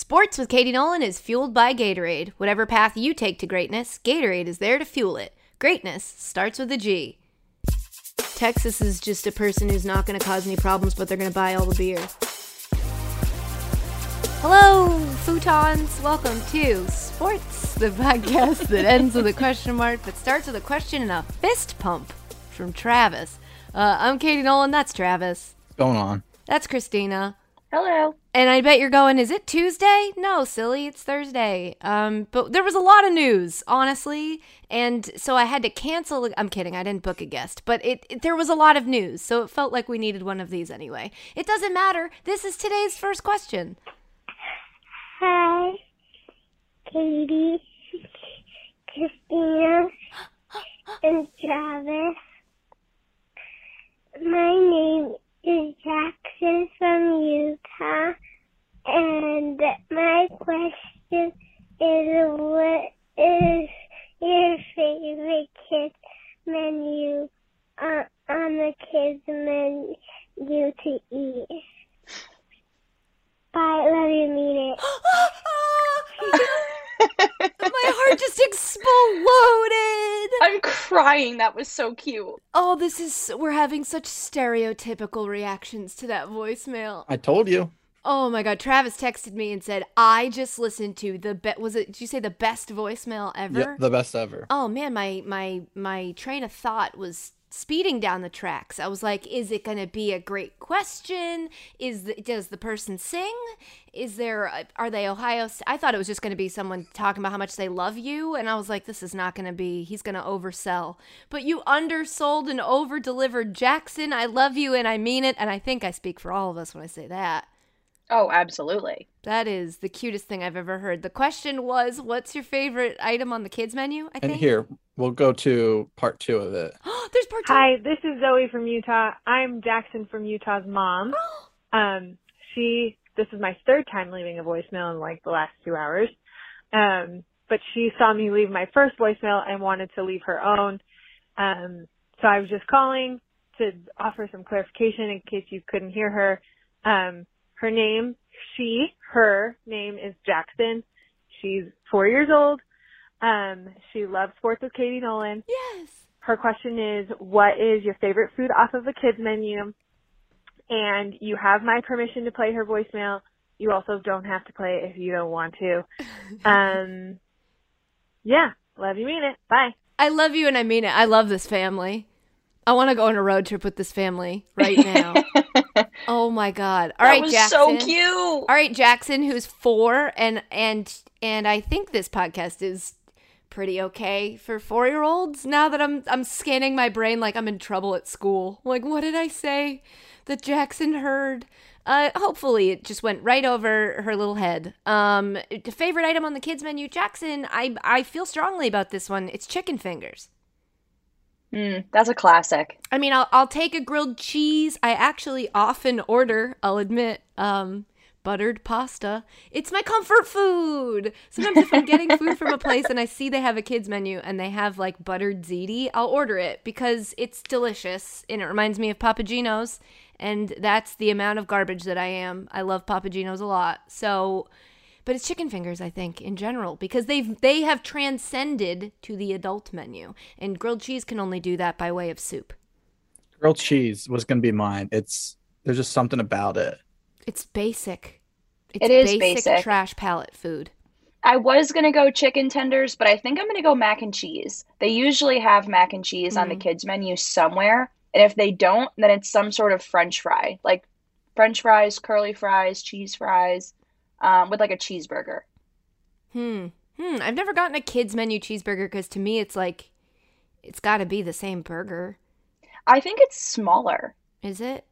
Sports with Katie Nolan is fueled by Gatorade. Whatever path you take to greatness, Gatorade is there to fuel it. Greatness starts with a G. Texas is just a person who's not going to cause any problems, but they're going to buy all the beer. Hello, futons. Welcome to Sports, the podcast that ends with a question mark, but starts with a question and a fist pump from Travis. Uh, I'm Katie Nolan. That's Travis. What's going on? That's Christina. Hello. And I bet you're going, is it Tuesday? No, silly, it's Thursday. Um, but there was a lot of news, honestly, and so I had to cancel. I'm kidding, I didn't book a guest, but it, it there was a lot of news, so it felt like we needed one of these anyway. It doesn't matter. This is today's first question. Hi, Katie, Christina, and Travis. My name is Jackson from Utah, and my question is what is your favorite kids menu on, on the kids menu to eat? Bye, love you, mean it. My heart just exploded. I'm crying. That was so cute. Oh, this is we're having such stereotypical reactions to that voicemail. I told you. Oh my god, Travis texted me and said, "I just listened to the be- was it did you say the best voicemail ever?" Yeah, the best ever. oh man, my my my train of thought was speeding down the tracks. I was like, "Is it going to be a great question? Is the, does the person sing? Is there a, are they Ohio St-? I thought it was just going to be someone talking about how much they love you and I was like, this is not going to be he's going to oversell. But you undersold and over-delivered Jackson. I love you and I mean it and I think I speak for all of us when I say that. Oh, absolutely. That is the cutest thing I've ever heard. The question was, what's your favorite item on the kids menu? I And think. here, we'll go to part two of it. There's part two. Hi, this is Zoe from Utah. I'm Jackson from Utah's mom. Um, she, this is my third time leaving a voicemail in like the last two hours. Um, but she saw me leave my first voicemail and wanted to leave her own. Um, so I was just calling to offer some clarification in case you couldn't hear her. Um, her name, she, her name is Jackson. She's four years old. Um, she loves sports with Katie Nolan. Yes. Her question is, what is your favorite food off of the kids menu? And you have my permission to play her voicemail. You also don't have to play it if you don't want to. Um, yeah, love you, mean it. Bye. I love you and I mean it. I love this family. I want to go on a road trip with this family right now. oh my god! All that right, was Jackson. so cute. All right, Jackson, who's four, and and and I think this podcast is pretty okay for four year olds. Now that I'm I'm scanning my brain like I'm in trouble at school. Like, what did I say that Jackson heard? Uh, hopefully it just went right over her little head. Um, the favorite item on the kids menu, Jackson. I I feel strongly about this one. It's chicken fingers. Mm, that's a classic. I mean, I'll I'll take a grilled cheese. I actually often order, I'll admit, um, buttered pasta. It's my comfort food. Sometimes if I'm getting food from a place and I see they have a kids menu and they have like buttered ziti, I'll order it because it's delicious and it reminds me of Papa Gino's, and that's the amount of garbage that I am. I love Papa Gino's a lot. So but it's chicken fingers, I think, in general, because they've they have transcended to the adult menu, and grilled cheese can only do that by way of soup. Grilled cheese was gonna be mine. It's there's just something about it. It's basic. It's It is basic, basic. trash palate food. I was gonna go chicken tenders, but I think I'm gonna go mac and cheese. They usually have mac and cheese on the Mm. kids menu somewhere, and if they don't, then it's some sort of French fry, like French fries, curly fries, cheese fries, um, with like a cheeseburger. Hmm. Hmm. I've never gotten a kids menu cheeseburger because to me it's like, it's got to be the same burger. I think it's smaller. Is it?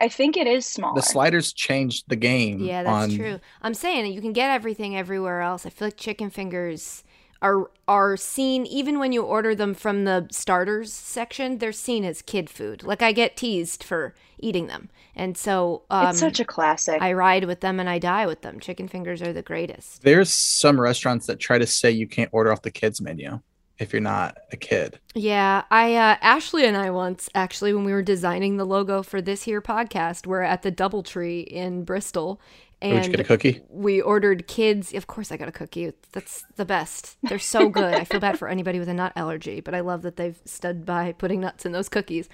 I think it is smaller. The sliders changed the game. Yeah, that's on- true. I'm saying you can get everything everywhere else. I feel like chicken fingers are are seen even when you order them from the starters section. They're seen as kid food. Like I get teased for eating them, and so um, it's such a classic. I ride with them and I die with them. Chicken fingers are the greatest. There's some restaurants that try to say you can't order off the kids menu if you're not a kid. Yeah, I uh, Ashley and I once actually when we were designing the logo for this here podcast, we're at the DoubleTree in Bristol, Would you And get a cookie? we ordered kids. Of course, I got a cookie. That's the best. They're so good. I feel bad for anybody with a nut allergy, but I love that they've stood by putting nuts in those cookies.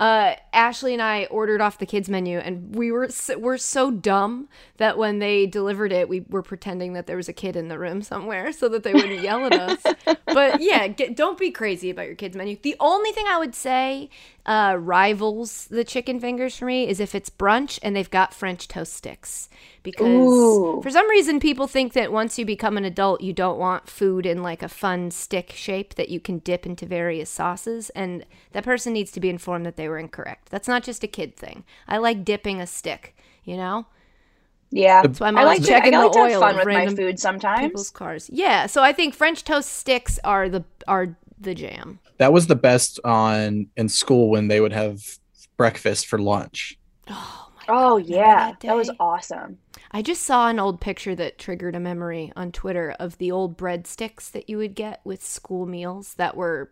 Uh, Ashley and I ordered off the kids menu, and we were so, we're so dumb that when they delivered it, we were pretending that there was a kid in the room somewhere so that they wouldn't yell at us. But yeah, get, don't be crazy about your kids menu. The only thing I would say uh, rivals the chicken fingers for me is if it's brunch and they've got French toast sticks. Because Ooh. for some reason people think that once you become an adult you don't want food in like a fun stick shape that you can dip into various sauces and that person needs to be informed that they were incorrect. That's not just a kid thing. I like dipping a stick you know? Yeah, That's why I'm I always like to, checking I like the to have oil fun with my food sometimes. people's cars. Yeah so i think french toast sticks are the are the jam That was the best on in school when they would have breakfast for lunch. oh my Oh God, remember yeah, that that was awesome. I just saw an old picture that triggered a memory on Twitter of the old breadsticks that you would get with school meals that were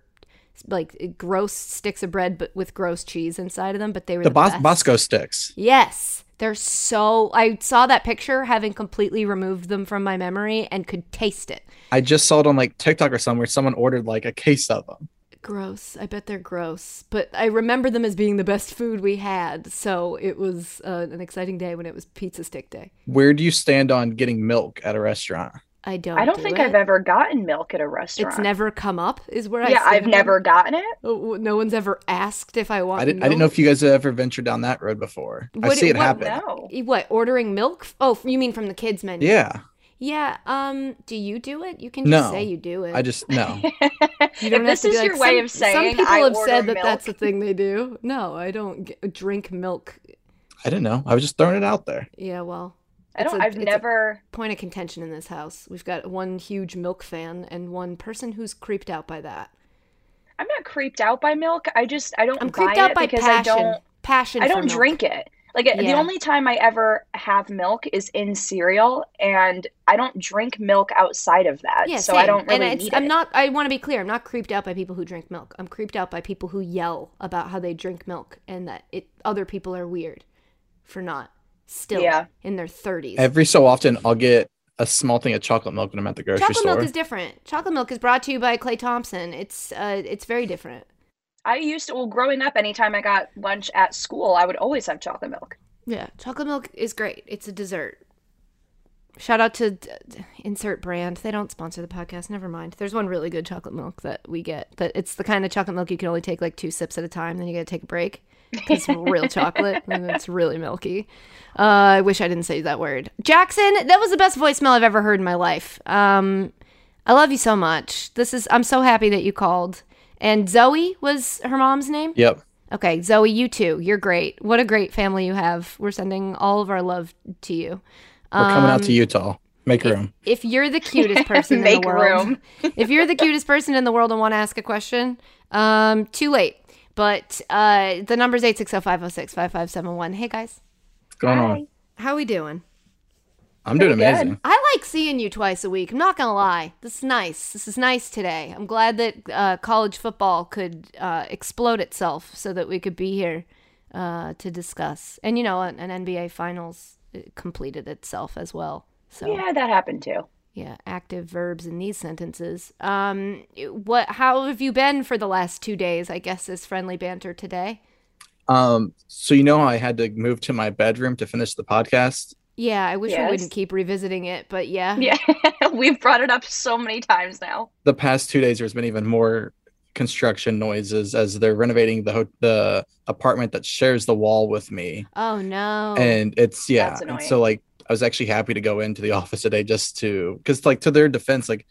like gross sticks of bread but with gross cheese inside of them, but they were The the, Bos- best. Bosco sticks. Yes. They're so I saw that picture having completely removed them from my memory and could taste it. I just saw it on like TikTok or somewhere. Someone ordered like a case of them. Gross. I bet they're gross. But I remember them as being the best food we had. So it was uh, an exciting day when it was pizza stick day. Where do you stand on getting milk at a restaurant? I don't I don't do think it. I've ever gotten milk at a restaurant. It's never come up, is where I yeah, I've stand. never gotten it. Oh, no one's ever asked if I want. I didn't. I didn't know if you guys have ever ventured down that road before. I What- see it what- happen. No. What ordering milk? Oh, you mean from the kids menu? Yeah, Yeah. Um. Do you do it? You can just No. say you do it. I just no. You don't this have to is be your like, way some- of saying some people I have order said that that's the thing they do. No, I don't g drink milk. I didn't know. I was just throwing it out there. Yeah. Well, I don't. I've never. point of contention in this house. We've got one huge milk fan and one person who's creeped out by that. I'm not creeped out by milk. I just I don't I'm creeped out by because passion. I don't. passion. I don't milk. drink it. Like the only time I ever have milk is in cereal, and I don't drink milk outside of that. Yeah, so I don't really and it's, need I'm it. not. I want to be clear. I'm not creeped out by people who drink milk. I'm creeped out by people who yell about how they drink milk and that it other people are weird for not still Yeah. in their 30s. Every so often, I'll get a small thing of chocolate milk when I'm at the grocery Chocolate store. milk is different. Chocolate milk is brought to you by Klay Thompson. It's uh, it's very different. I used to. Well, growing up, anytime I got lunch at school, I would always have chocolate milk. Yeah, chocolate milk is great. It's a dessert. Shout out to d- d- insert brand. They don't sponsor the podcast. Never mind. There's one really good chocolate milk that we get. but it's the kind of chocolate milk you can only take like two sips at a time. Then you got to take a break. It's real chocolate and it's really milky. Uh, I wish I didn't say that word. Jackson, that was the best voicemail I've ever heard in my life. Um, I love you so much. This is. I'm so happy that you called. And Zoe was her mom's name. Yep. Okay, Zoe, you too. You're great. What a great family you have. We're sending all of our love to you. We're coming out Um, to Utah. Make room. If you're the cutest person in the world, room. if you're the cutest person in the world and want to ask a question, um, too late. But uh, the number's 860-506-5571. Hey guys, What's going Hi. on? how we doing? I'm doing Pretty good. amazing. I like seeing you twice a week. I'm not gonna lie. This is nice. This is nice today. I'm glad that uh, college football could uh, explode itself so that we could be here uh, to discuss. And you know, an, an NBA Finals uh, completed itself as well. So Yeah, that happened too. Yeah, active verbs in these sentences. Um, what? How have you been for the last two days? I guess is friendly banter today. Um, so you know I had to move to my bedroom to finish the podcast. Yeah, I wish we wouldn't keep revisiting it, but yeah. Yeah, we've brought it up so many times now. The past two days, there's been even more construction noises as they're renovating the ho- the apartment that shares the wall with me, Oh no. and it's yeah. That's And so like I was actually happy to go into the office today just to because like to their defense, like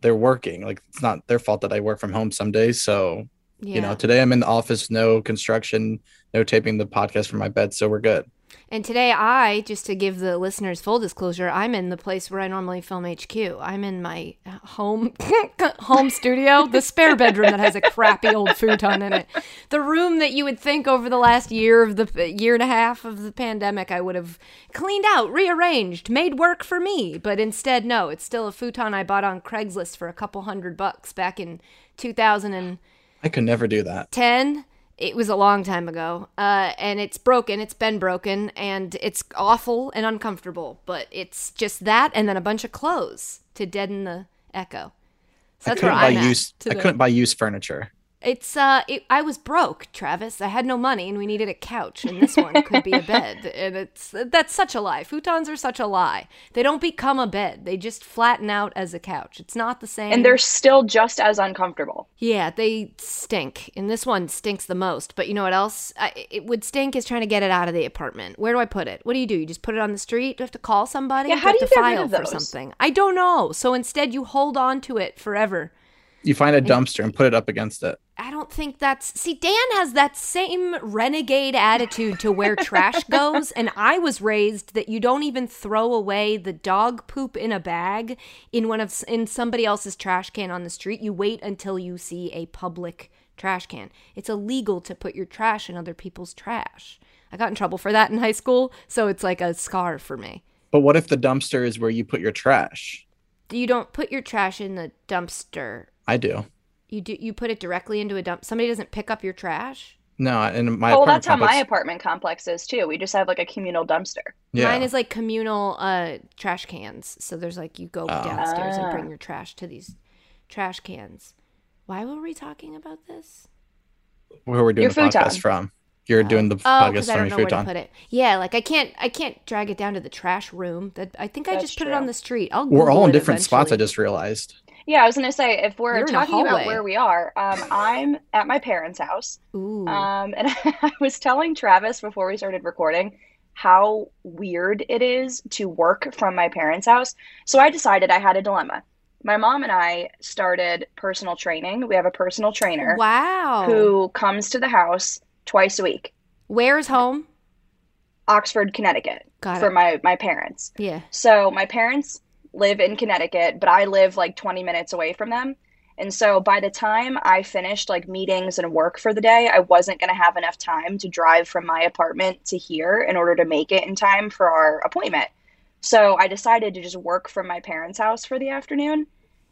they're working. Like it's not their fault that I work from home some days. So yeah. you know today I'm in the office, no construction, no taping the podcast from my bed, so we're good. And today, I, just to give the listeners full disclosure, I'm in the place where I normally film HQ. I'm in my uh, home home studio, the spare bedroom that has a crappy old futon in it. The room that you would think over the last year of the year and a half of the pandemic, I would have cleaned out, rearranged, made work for me. But instead, no, it's still a futon I bought on Craigslist for a couple hundred bucks back in 2010 I could never do that. It was a long time ago, uh, and it's broken. It's been broken, and it's awful and uncomfortable. But it's just that, and then a bunch of clothes to deaden the echo. So that's where couldn't buy I'm at. used. to I couldn't buy used furniture. It's uh, it, I was broke, Travis. I had no money, and we needed a couch, and this one could be a bed. And it's that's such a lie. Futons are such a lie. They don't become a bed. They just flatten out as a couch. It's not the same. And they're still just as uncomfortable. yeah, they stink. And this one stinks the most. But you know what else? I, it would stink is trying to get it out of the apartment. Where do I put it? What do you do? You just put it on the street? Do you have to call somebody? Yeah, how you do have you to get rid file of for those? something? I don't know. So instead, you hold on to it forever. You find a dumpster and put it up against it. I don't think that's. See, Dan has that same renegade attitude to where trash goes. And I was raised that you don't even throw away the dog poop in a bag in one of in somebody else's trash can on the street. You wait until you see a public trash can. It's illegal to put your trash in other people's trash. I got in trouble for that in high school, so it's like a scar for me. But what if the dumpster is where you put your trash? You don't put your trash in the dumpster. I do. You do you put it directly into a dump. Somebody doesn't pick up your trash. No, in my oh, well, apartment that's how my apartment complex is too. We just have like a communal dumpster. Yeah. Mine is like communal uh trash cans. So there's like you go Oh. downstairs and Ah. bring your trash to these trash cans. Why were we talking about this? where we're doing Your the podcast futon. from. You're doing the Oh, podcast because I from don't your know where to put it. Yeah, like I can't I can't drag it down to the trash room. That I think I That's just put it on the street. I'll We're all in it different spots. I just realized. Yeah, I was gonna say if we're You're talking about where we are, um, I'm at my parents' house. Ooh. Um, and I was telling Travis before we started recording how weird it is to work from my parents' house. So I decided I had a dilemma. My mom and I started personal training. We have a personal trainer wow. who comes to the house twice a week, Where's home? Oxford, Connecticut, Got for it. my my parents. Yeah. So my parents live in Connecticut, but I live like 20 minutes away from them. And so by the time I finished like meetings and work for the day, I wasn't going to have enough time to drive from my apartment to here in order to make it in time for our appointment. So I decided to just work from my parents' house for the afternoon.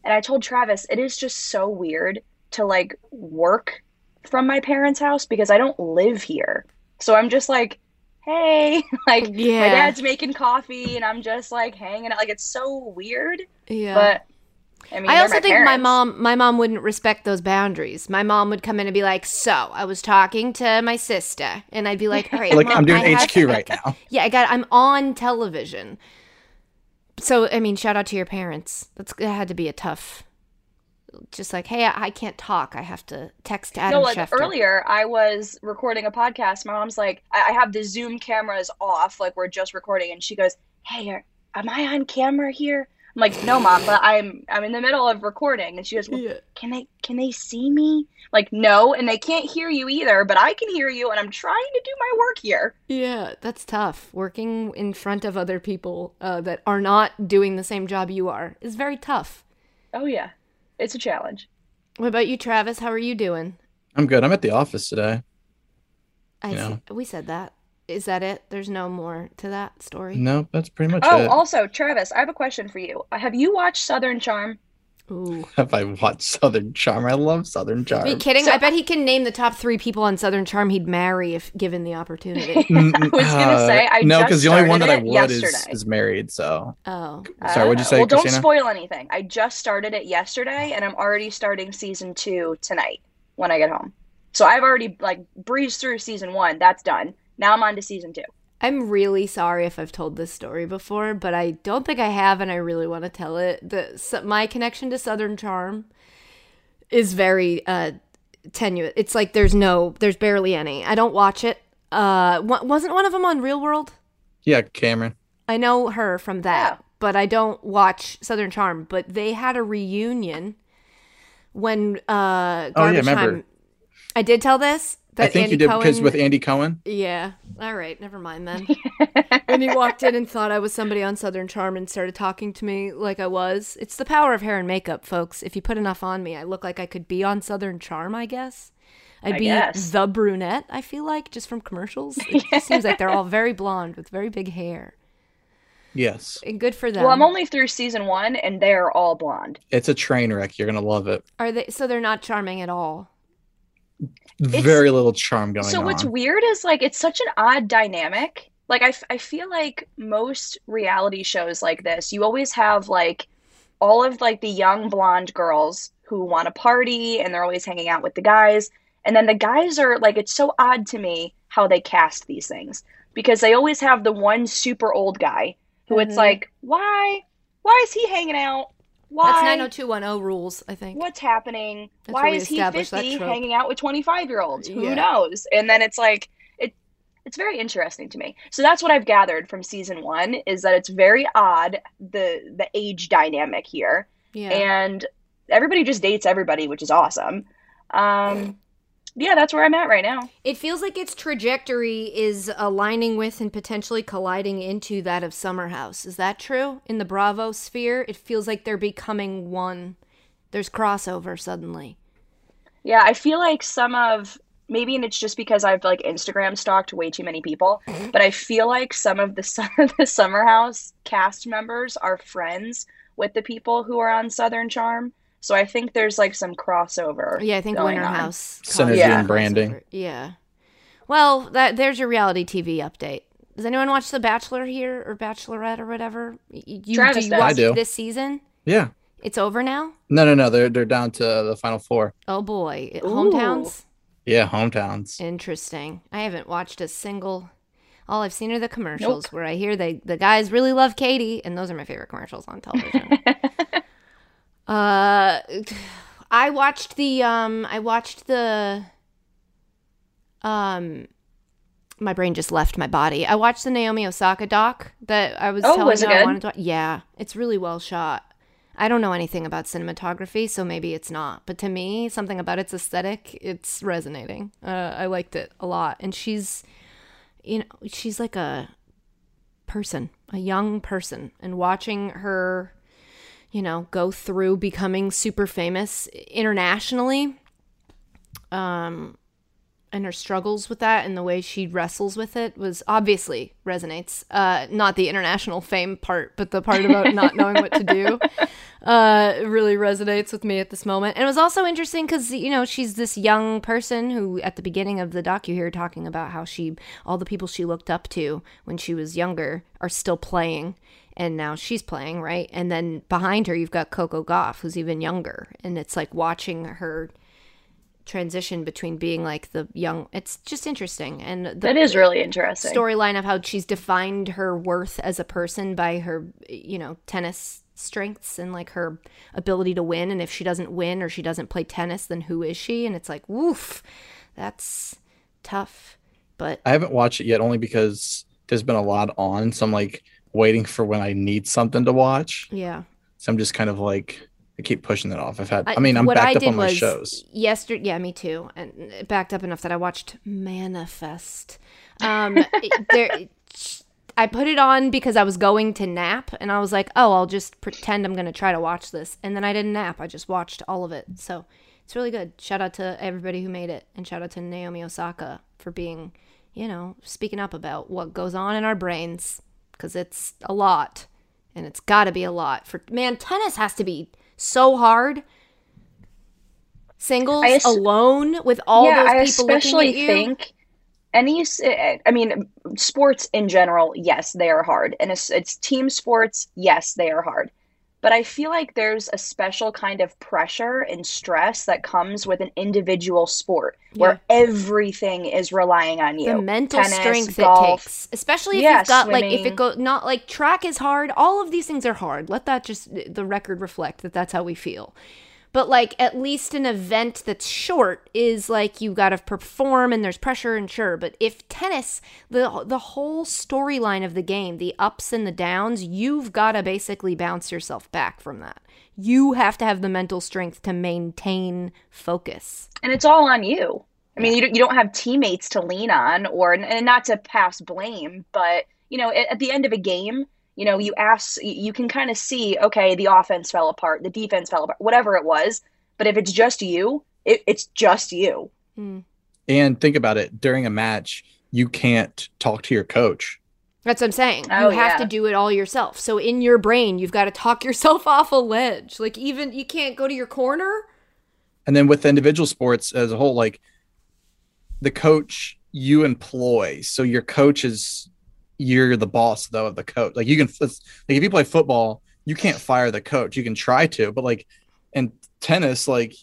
And I told Travis, it is just so weird to like work from my parents' house because I don't live here. So I'm just like, hey, like Yeah. my dad's making coffee and I'm just like hanging out. Like it's so weird. Yeah. But I mean, I also my think my mom my mom wouldn't respect those boundaries. My mom would come in and be like, "So, I was talking to my sister." And I'd be like, "All right, Like Mom, I'm doing I have- HQ right now. Yeah, I got I'm on television. So, I mean, shout out to your parents. That's that had to be a tough just like, "Hey, I, I can't talk. I have to text Adam No, like Schefter." earlier, I was recording a podcast. My mom's like, I, I have the Zoom cameras off, like we're just recording, and she goes, "Hey, are, am I on camera here?" I'm like, "No, mom, but I'm I'm in the middle of recording." And she goes, well, Yeah. "Can they can they see me?" Like, no, and they can't hear you either, but I can hear you, and I'm trying to do my work here. Yeah, that's tough. Working in front of other people uh, that are not doing the same job you are is very tough. Oh yeah, it's a challenge. What about you, Travis? How are you doing? I'm good. I'm at the office today. I Yeah. see- we said that. Is that it? There's no more to that story. No, that's pretty much Oh, it. also, Travis, I have a question for you. Have you watched Southern Charm? Ooh. Have I watched Southern Charm? I love Southern Are you Charm. kidding? So- I bet he can name the top three people on Southern Charm he'd marry if given the opportunity. Mm, I was gonna say, I no, just because the only one that I would is, is married. So oh. sorry, what'd you Uh, say, Well, don't Christina? spoil anything. I just started it yesterday, and I'm already starting season two tonight when I get home. So I've already like breezed through season one. That's done. Now I'm on to season two. I'm really sorry if I've told this story before, but I don't think I have, and I really want to tell it. The so, my connection to Southern Charm is very uh, tenuous. It's like there's no, there's barely any. I don't watch it. Uh, wa- wasn't one of them on Real World? yeah, Cameran. I know her from that, Yeah. but I don't watch Southern Charm. But they had a reunion when uh, Oh, yeah, Garbage remember. Time. I did tell this. That I think Andy you did because with Andy Cohen. yeah. All right. Never mind then. when he walked in and thought I was somebody on Southern Charm and started talking to me like I was. It's the power of hair and makeup, folks. If you put enough on me, I look like I could be on Southern Charm, I guess. I'd I be guess. the brunette, I feel like, just from commercials. It just seems like they're all very blonde with very big hair. Yes, And good for them. Well, I'm only through season one, and they're all blonde. it's a train wreck. You're gonna love it. Are they so they're not charming at all? Very little charm going so on. So what's weird is like it's such an odd dynamic like I, f- I feel like most reality shows like this you always have like all of like the young blonde girls who want to party and they're always hanging out with the guys and then the guys are like it's so odd to me how they cast these things because they always have the one super old guy who it's Mhm. like why why is he hanging out why That's 90210 rules, I think. what's happening? That's Why is he 50 hanging out with 25 year olds? Who Yeah. knows? And then it's like it it's very interesting to me. So that's what I've gathered from season 1 is that it's very odd the the age dynamic here Yeah. and everybody just dates everybody, which is awesome. Um yeah, that's where I'm at right now. It feels like its trajectory is aligning with and potentially colliding into that of Summer House. Is that true? In the Bravo sphere, it feels like they're becoming one. There's crossover suddenly. Yeah, I feel like some of maybe and it's just because I've like Instagram stalked way too many people, mm-hmm. but I feel like some of the Su- the Summer House cast members are friends with the people who are on Southern Charm. So I think there's like some crossover. Yeah, I think going Winter on. House. Synergy caused and crossover. branding. Yeah. Well, that there's your reality TV update. Does anyone watch The Bachelor here or Bachelorette or whatever? You, Travis do you watch I do. this season? Yeah. It's over now. No, no, no. They're they're down to the final four. Oh boy, Ooh. hometowns. Yeah, hometowns. Interesting. I haven't watched a single. All I've seen are the commercials where I hear they the guys really love Katie, and those are my favorite commercials on television. uh, I watched the um, I watched the um. My brain just left my body. I watched the Naomi Osaka doc that I was Oh, telling was you it I wanted to. Yeah, it's really well shot. I don't know anything about cinematography, so maybe it's not. But to me, something about its aesthetic, it's resonating. Uh, I liked it a lot. And she's, you know, she's like a person, a young person. And watching her, you know, go through becoming super famous internationally, um, and her struggles with that and the way she wrestles with it was obviously resonates. Uh, not the international fame part, but the part about not knowing what to do uh, really resonates with me at this moment. And it was also interesting because you know she's this young person who, at the beginning of the doc, you hear talking about how she, all the people she looked up to when she was younger, are still playing. And now she's playing, right? And then behind her, you've got Coco Gauff, who's even younger. And it's like watching her transition between being like the young it's just interesting and the that is really interesting. storyline of how she's defined her worth as a person by her you know tennis strengths and like her ability to win and if she doesn't win or she doesn't play tennis then who is she and it's like woof that's tough but I haven't watched it yet only because there's been a lot on. So I'm like waiting for when I need something to watch. yeah So I'm just kind of like I keep pushing it off. I've had I, mean I'm what backed I up did on my was shows. Yesterday, yeah, me too, and backed up enough that I watched Manifest. Um, there, I put it on because I was going to nap, and I was like, "Oh, I'll just pretend I'm going to try to watch this," and then I didn't nap. I just watched all of it, so it's really good. Shout out to everybody who made it, and shout out to Naomi Osaka for being, you know, speaking up about what goes on in our brains because it's a lot, and it's got to be a lot. For man, tennis has to be so hard singles es- alone with all yeah, those I people looking at you. think any. s- eh, eh, I mean, sports in general, yes, they are hard, and it's, it's team sports, yes, they are hard. But I feel like there's a special kind of pressure and stress that comes with an individual sport where everything is relying on you. the mental Tennis, strength golf. it takes, especially if Yeah, you've got like if it go not like track is hard. All of these things are hard. Let that just the record reflect that that's how we feel. But like at least an event that's short is like you got to perform and there's pressure and sure. But if tennis, the the whole storyline of the game, the ups and the downs, you've got to basically bounce yourself back from that. You have to have the mental strength to maintain focus. and it's all on you. I mean, you don't, you don't have teammates to lean on, or and not to pass blame, but you know, at, at the end of a game, you know, you ask, you can kind of see, okay, the offense fell apart, the defense fell apart, whatever it was. But if it's just you, it, it's just you. Hmm. And think about it, during a match, you can't talk to your coach. That's what I'm saying. Oh, you have yeah. to do it all yourself. So in your brain, you've got to talk yourself off a ledge. Like even you can't go to your corner. And then with individual sports as a whole, like the coach you employ. So your coach is you're the boss though of the coach. Like you can like if you play football, you can't fire the coach. You can try to, but like in tennis, like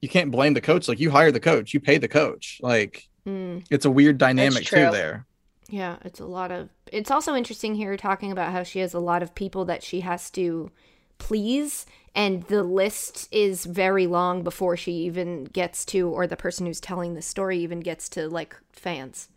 you can't blame the coach. Like you hire the coach, you pay the coach. Like Mm. it's a weird dynamic too there. Yeah, it's a lot of. It's also interesting here talking about how she has a lot of people that she has to please, and the list is very long before she even gets to, or the person who's telling the story even gets to, like fans.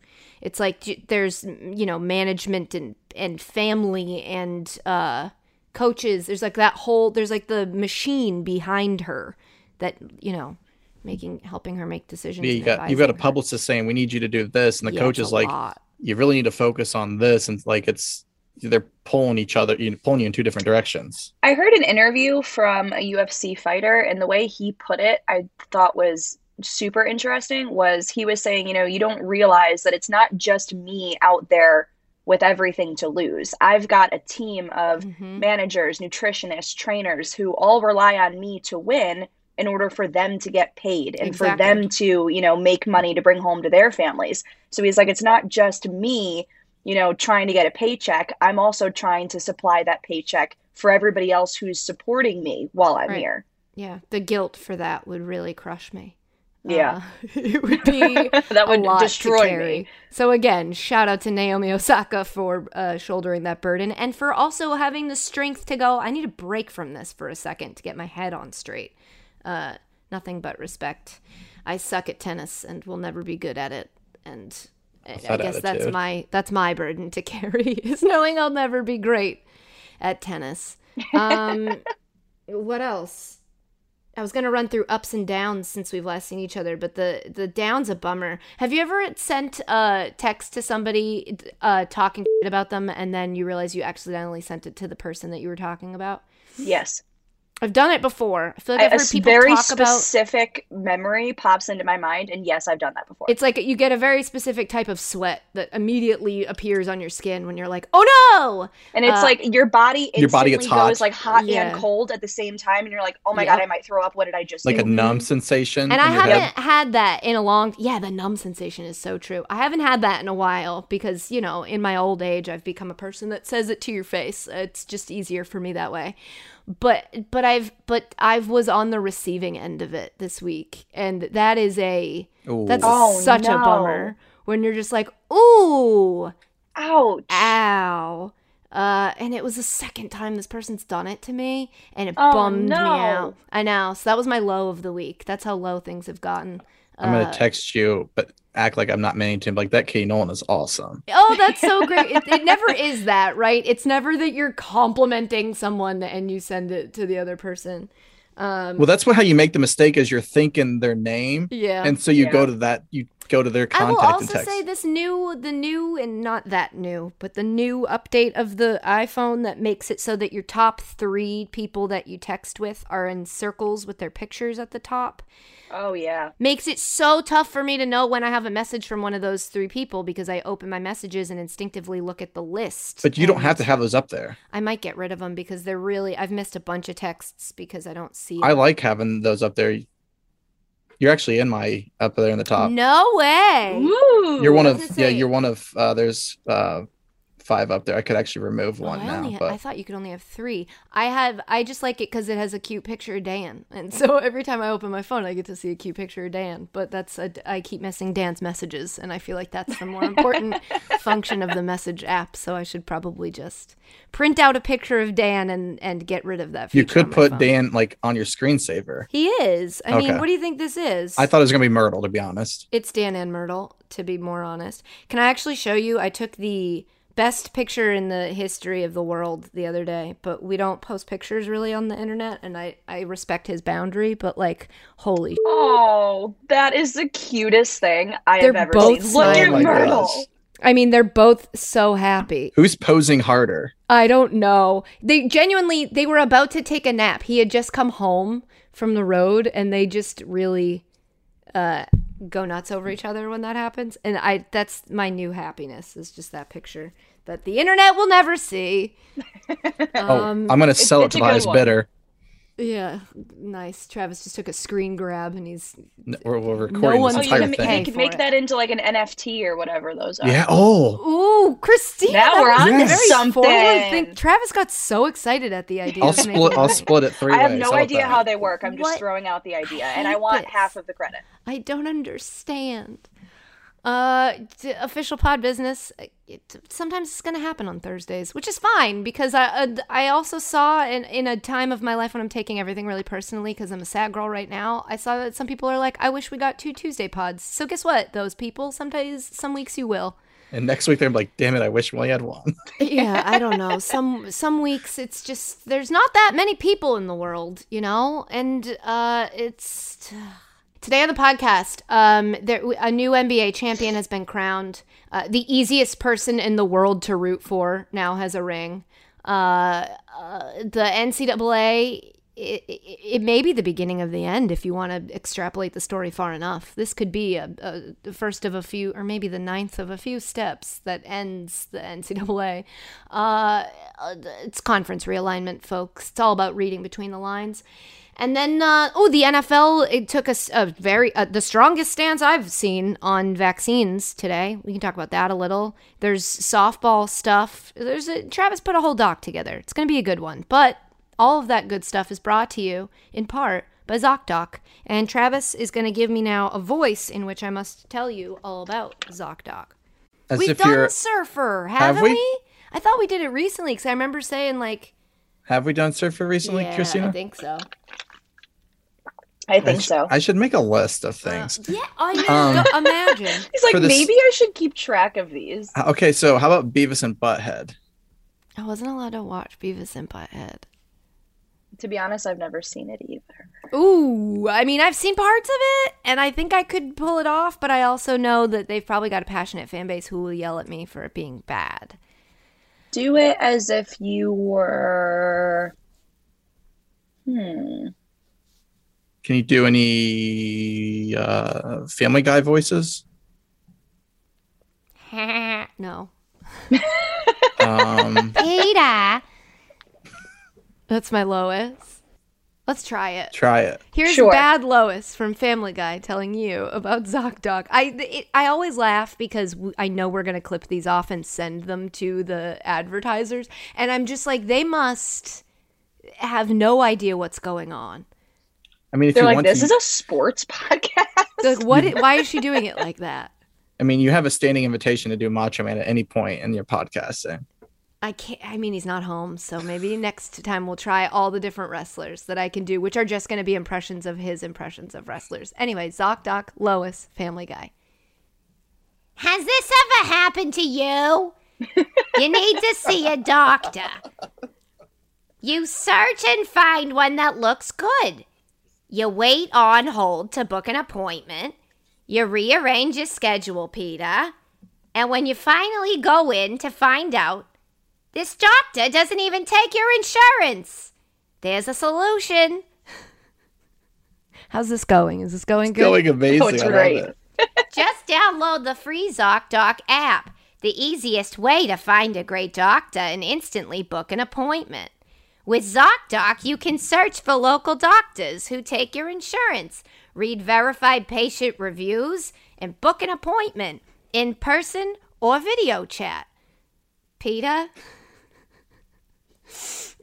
It's like there's you know management and and family and uh, coaches. There's like that whole. There's like the machine behind her that you know making helping her make decisions. Yeah, you got you've got a advising her. publicist saying we need you to do this, and the Yeah, coach is like, lot. you really need to focus on this, and like it's they're pulling each other, you know, pulling you in two different directions. I heard an interview from a UFC fighter, and the way he put it, I thought was super interesting. Was he was saying, you know, you don't realize that it's not just me out there with everything to lose. I've got a team of Mhm. managers, nutritionists, trainers who all rely on me to win in order for them to get paid and for them to, you know, make money to bring home to their families. So he's like, it's not just me, you know, trying to get a paycheck. I'm also trying to supply that paycheck for everybody else who's supporting me while I'm Right. here. Yeah, the guilt for that would really crush me. Yeah. Uh, it would be That would a lot destroy to carry. me. So again, shout out to Naomi Osaka for uh, shouldering that burden and for also having the strength to go. I need a break from this for a second to get my head on straight. Uh, nothing but respect. I suck at tennis and will never be good at it. And I that guess that's my that's my burden to carry is knowing I'll never be great at tennis. Um, what else? I was gonna run through ups and downs since we've last seen each other, but the the downs a bummer. Have you ever sent a text to somebody uh, talking about them, and then you realize you accidentally sent it to the person that you were talking about? Yes. I've done it before. I feel like A I've heard s- people very talk about. specific memory pops into my mind, and yes, I've done that before. It's like you get a very specific type of sweat that immediately appears on your skin when you're like, "Oh no!" And it's Uh, like your body instantly Your body gets hot. goes like hot Yeah. and cold at the same time, and you're like, "Oh my Yep. god, I might throw up. What did I just Like do?" a numb sensation. And in I your haven't head. had that in a long yeah, the numb sensation is so true. I haven't had that in a while because, you know, in my old age I've become a person that says it to your face. It's just easier for me that way. But but I've but I've was on the receiving end of it this week. And that is a Ooh. that's Oh, such a bummer when you're just like, "Ooh, Ouch. ow." Uh, and it was the second time this person's done it to me, and it Oh, bummed me out. I know. So that was my low of the week. That's how low things have gotten. I'm gonna Uh, text you, but act like I'm not meaning to. Like that Katie Nolan is awesome. Oh, that's so great. It, it never is that, right? It's never that you're complimenting someone and you send it to the other person. Um, Well, that's what how you make the mistake is you're thinking their name, yeah. and so you Yeah. go to that. You go to their I will contact and also text. say this new, the new, and not that new, but the new update of the iPhone that makes it so that your top three people that you text with are in circles with their pictures at the top. Oh yeah. Makes it so tough for me to know when I have a message from one of those three people because I open my messages and instinctively look at the list. but you don't have to have those up there. I might get rid of them because they're really. I've missed a bunch of texts because I don't see. I them. like having those up there. You're actually in my up there in the top. No way. Ooh. You're one of yeah. You're one of uh, there's uh, five up there. I could actually remove Oh, one I, now, only, but I thought you could only have three. I have. I just like it because it has a cute picture of Dan, and so every time I open my phone, I get to see a cute picture of Dan. But that's a, I keep missing Dan's messages, and I feel like that's the more important function of the message app. So I should probably just print out a picture of Dan and and get rid of that. you feature on could my put phone. Dan like on your screensaver. He is. I mean, what do you think this is? I thought it was gonna be Myrtle, to be honest. It's Dan and Myrtle, to be more honest. Can I actually show you? I took the best picture in the history of the world the other day, but we don't post pictures really on the internet, and I, I respect his boundary, but like, holy. Oh, that is the cutest thing I They're have ever both seen. Look at Oh Myrtle. gosh. I mean, they're both so happy. Who's posing harder? I don't know. They genuinely, they were about to take a nap. He had just come home from the road, and they just really uh, go nuts over each other when that happens. And I, that's my new happiness is just that picture that the internet will never see. Oh, Um, I'm gonna sell it it's to a the good highest one. bidder. Yeah, nice. Travis just took a screen grab and he's N- We're, we're recording one's this Oh, you can, thing. you can make that into like an NFT or whatever those are. Yeah. Oh, Ooh, Christina. Now we're was on to something. forward think- Travis got so excited at the idea. I'll split. I'll split it three I have ways. no How idea that? how they work. I'm just What? throwing out the idea, and I want this. half of the credit. I don't understand. Uh, official pod business. It, sometimes it's going to happen on Thursdays, which is fine because I uh, I also saw in in a time of my life when I'm taking everything really personally because I'm a sad girl right now. I saw that some people are like, I wish we got two Tuesday pods. So guess what? Those people sometimes some weeks you will. And next week they're like, "Damn it! I wish we only had one." yeah, I don't know. Some some weeks it's just there's not that many people in the world, you know, and uh, it's today on the podcast. Um, there a new NBA champion has been crowned. Uh, the easiest person in the world to root for now has a ring. Uh, uh, the NCAA. It, it, it may be the beginning of the end if you want to extrapolate the story far enough. This could be a, a the first of a few, or maybe the ninth of a few steps that ends the NCAA. Uh, it's conference realignment, folks. It's all about reading between the lines. And then, uh, oh, the NFL it took us a very uh, the strongest stance I've seen on vaccines today. We can talk about that a little. There's softball stuff. There's a, Travis put a whole doc together. It's going to be a good one. But all of that good stuff is brought to you in part by ZocDoc. And Travis is going to give me now a voice in which I must tell you all about ZocDoc. As We've done you're. Surfer, Have haven't we? we? I thought we did it recently because I remember saying like, Have we done Surfer recently, yeah, Christina? I think so. I think sh- so. I should make a list of things. Yeah, I know. Um, imagine. He's like, this- maybe I should keep track of these. Uh, Okay, so how about Beavis and Butthead? I wasn't allowed to watch Beavis and Butthead. To be honest, I've never seen it either. Ooh, I mean, I've seen parts of it, and I think I could pull it off, but I also know that they've probably got a passionate fan base who will yell at me for it being bad. Do it as if you were. Hmm. Can you do any uh, Family Guy voices? no. Um, Peter! That's my Lois. Let's try it. try it. Here's Sure. bad Lois from Family Guy telling you about ZocDoc. I it, I always laugh because w- I know we're gonna clip these off and send them to the advertisers, and I'm just like they must have no idea what's going on. I mean, if They're you like, want this to, is a sports podcast. Like what? why is she doing it like that? I mean, you have a standing invitation to do Macho Man at any point in your podcast. So. I can't. I mean, he's not home, so maybe next time we'll try all the different wrestlers that I can do, which are just going to be impressions of his impressions of wrestlers. Anyway, ZocDoc, Lois, Family Guy. Has this ever happened to you? you need to see a doctor. You search and find one that looks good. You wait on hold to book an appointment. You rearrange your schedule, Peter. And when you finally go in to find out, this doctor doesn't even take your insurance. There's a solution. How's this going? Is this going good? Going amazing. Oh, it's I love great. it. Just download the free ZocDoc app, the easiest way to find a great doctor and instantly book an appointment. With ZocDoc, you can search for local doctors who take your insurance, read verified patient reviews, and book an appointment in person or video chat. Peter?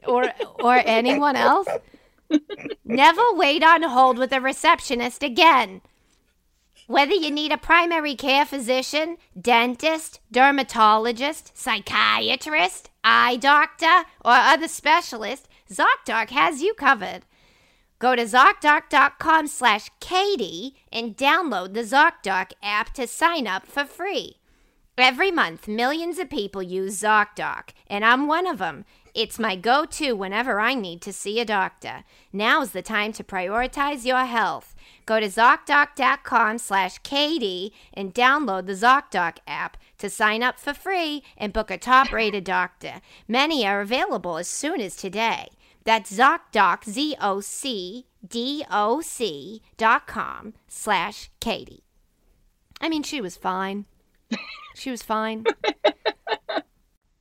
Or or anyone else? Never wait on hold with a receptionist again. Whether you need a primary care physician, dentist, dermatologist, psychiatrist, eye doctor, or other specialist, ZocDoc has you covered. Go to ZocDoc.com slash Katie and download the ZocDoc app to sign up for free. Every month, millions of people use ZocDoc, and I'm one of them. It's my go to whenever I need to see a doctor. Now's the time to prioritize your health. Go to ZocDoc.com slash Katie and download the ZocDoc app to sign up for free and book a top rated doctor. Many are available as soon as today. That's ZocDoc, Z O C D O C dot com slash Katie. I mean, she was fine. She was fine.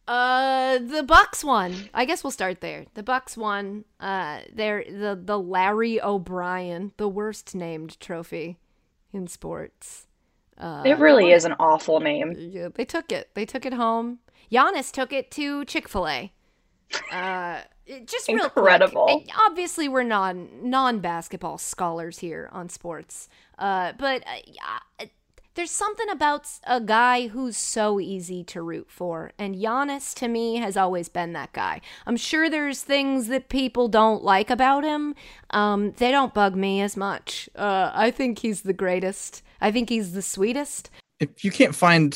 Uh, the Bucks won. I guess we'll start there. The Bucks won. Uh, they're the the Larry O'Brien, the worst named trophy in sports. Uh, It really is an awful name. Yeah, they took it. They took it home. Giannis took it to Chick-fil-A. Uh, it- just real quick. Incredible. And obviously, we're non non basketball scholars here on sports. Uh, but uh, yeah, there's something about a guy who's so easy to root for, and Giannis to me has always been that guy. I'm sure there's things that people don't like about him. Um, they don't bug me as much. Uh, I think he's the greatest. I think he's the sweetest. If you can't find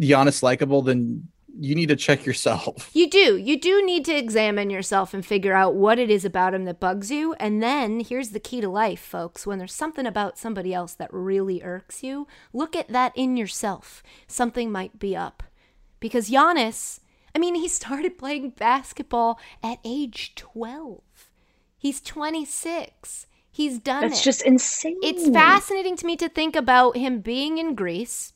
Giannis likable, then you need to check yourself. You do. You do need to examine yourself and figure out what it is about him that bugs you. And then here's the key to life, folks. When there's something about somebody else that really irks you, look at that in yourself. Something might be up. Because Giannis, I mean, he started playing basketball at age 12. He's 26. He's done That's it. just insane. It's fascinating to me to think about him being in Greece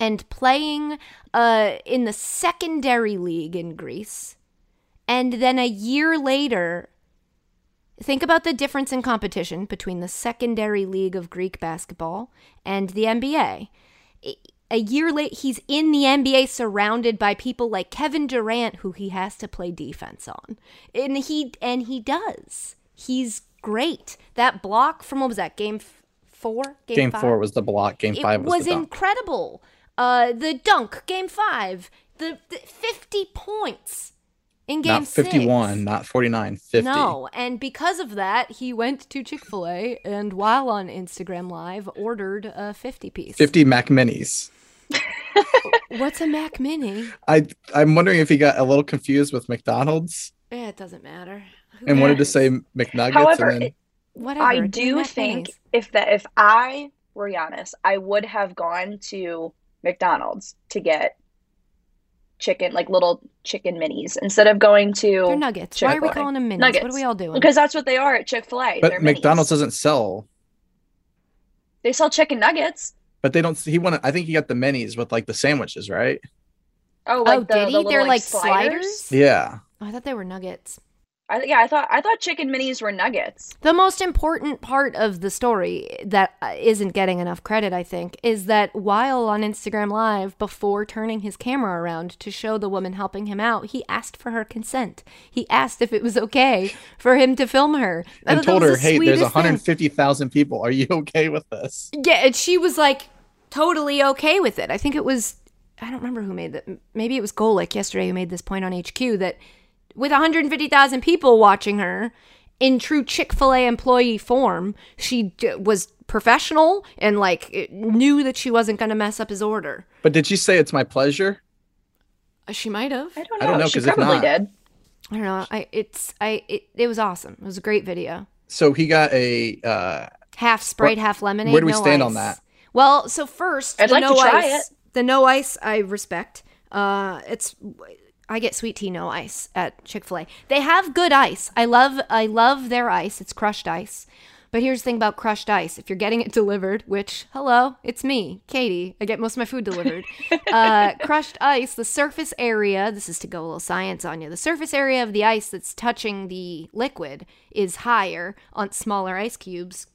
and playing uh, in the secondary league in Greece. And then a year later, think about the difference in competition between the secondary league of Greek basketball and the NBA. A year late, he's in the NBA surrounded by people like Kevin Durant, who he has to play defense on, and he and he does. He's great. That block from what was that game four? Game five? four was the block. Game it five was, was the dunk. Incredible. Uh, the dunk, game five, the, the fifty points in game not 51, six. not 49, 50. No, and because of that, he went to Chick-fil-A and while on Instagram Live, ordered a fifty piece. 50 Mac Minis. What's a Mac Mini? I I'm wondering if he got a little confused with McDonald's Eh, it doesn't matter. Who and wanted to say McNuggets However, and then it- whatever. I do Mac think Minis. if that if I were Giannis, I would have gone to McDonald's to get chicken, like little chicken minis, instead of going they're to nuggets. Why are we calling them minis? Nuggets. What are we all doing? because that's what they are at Chick-fil-A. but They're McDonald's minis. doesn't sell They sell chicken nuggets. but they don't he wanted I think he got the minis with like the sandwiches, right? Oh, like oh, the, did he? little They're like, like sliders. sliders. Yeah. Oh, I thought they were nuggets. I, yeah, I thought I thought chicken minis were nuggets. The most important part of the story that uh, isn't getting enough credit, I think, is that while on Instagram Live, before turning his camera around to show the woman helping him out, he asked for her consent. He asked if it was okay for him to film her. And thought that told her, the "Hey, there's 150,000 people. Are you okay with this?" Yeah, and she was like totally okay with it. I think it was I don't remember who made that. Maybe it was Golic yesterday who made this point on HQ that with 150,000 people watching her in true Chick-fil-A employee form, she d- was professional and like knew that she wasn't going to mess up his order. But did she say it's my pleasure? Uh, She might have. I don't know. I know. don't know, she 'cause if probably not- did. I don't know. I it's I it, it was awesome. It was a great video. So he got a uh half Sprite, Where- half lemonade. where do we no stand ice. on that? Well, so first, I'd the like to no try ice. The no ice, I respect. Uh, it's I get sweet tea no ice at Chick-fil-A. They have good ice. I love I love their ice. It's crushed ice. But here's the thing about crushed ice. If you're getting it delivered, which hello, it's me, Katie. I get most of my food delivered. uh, crushed ice, the surface area. This is to go a little science on you. The surface area of the ice that's touching the liquid is higher on smaller ice cubes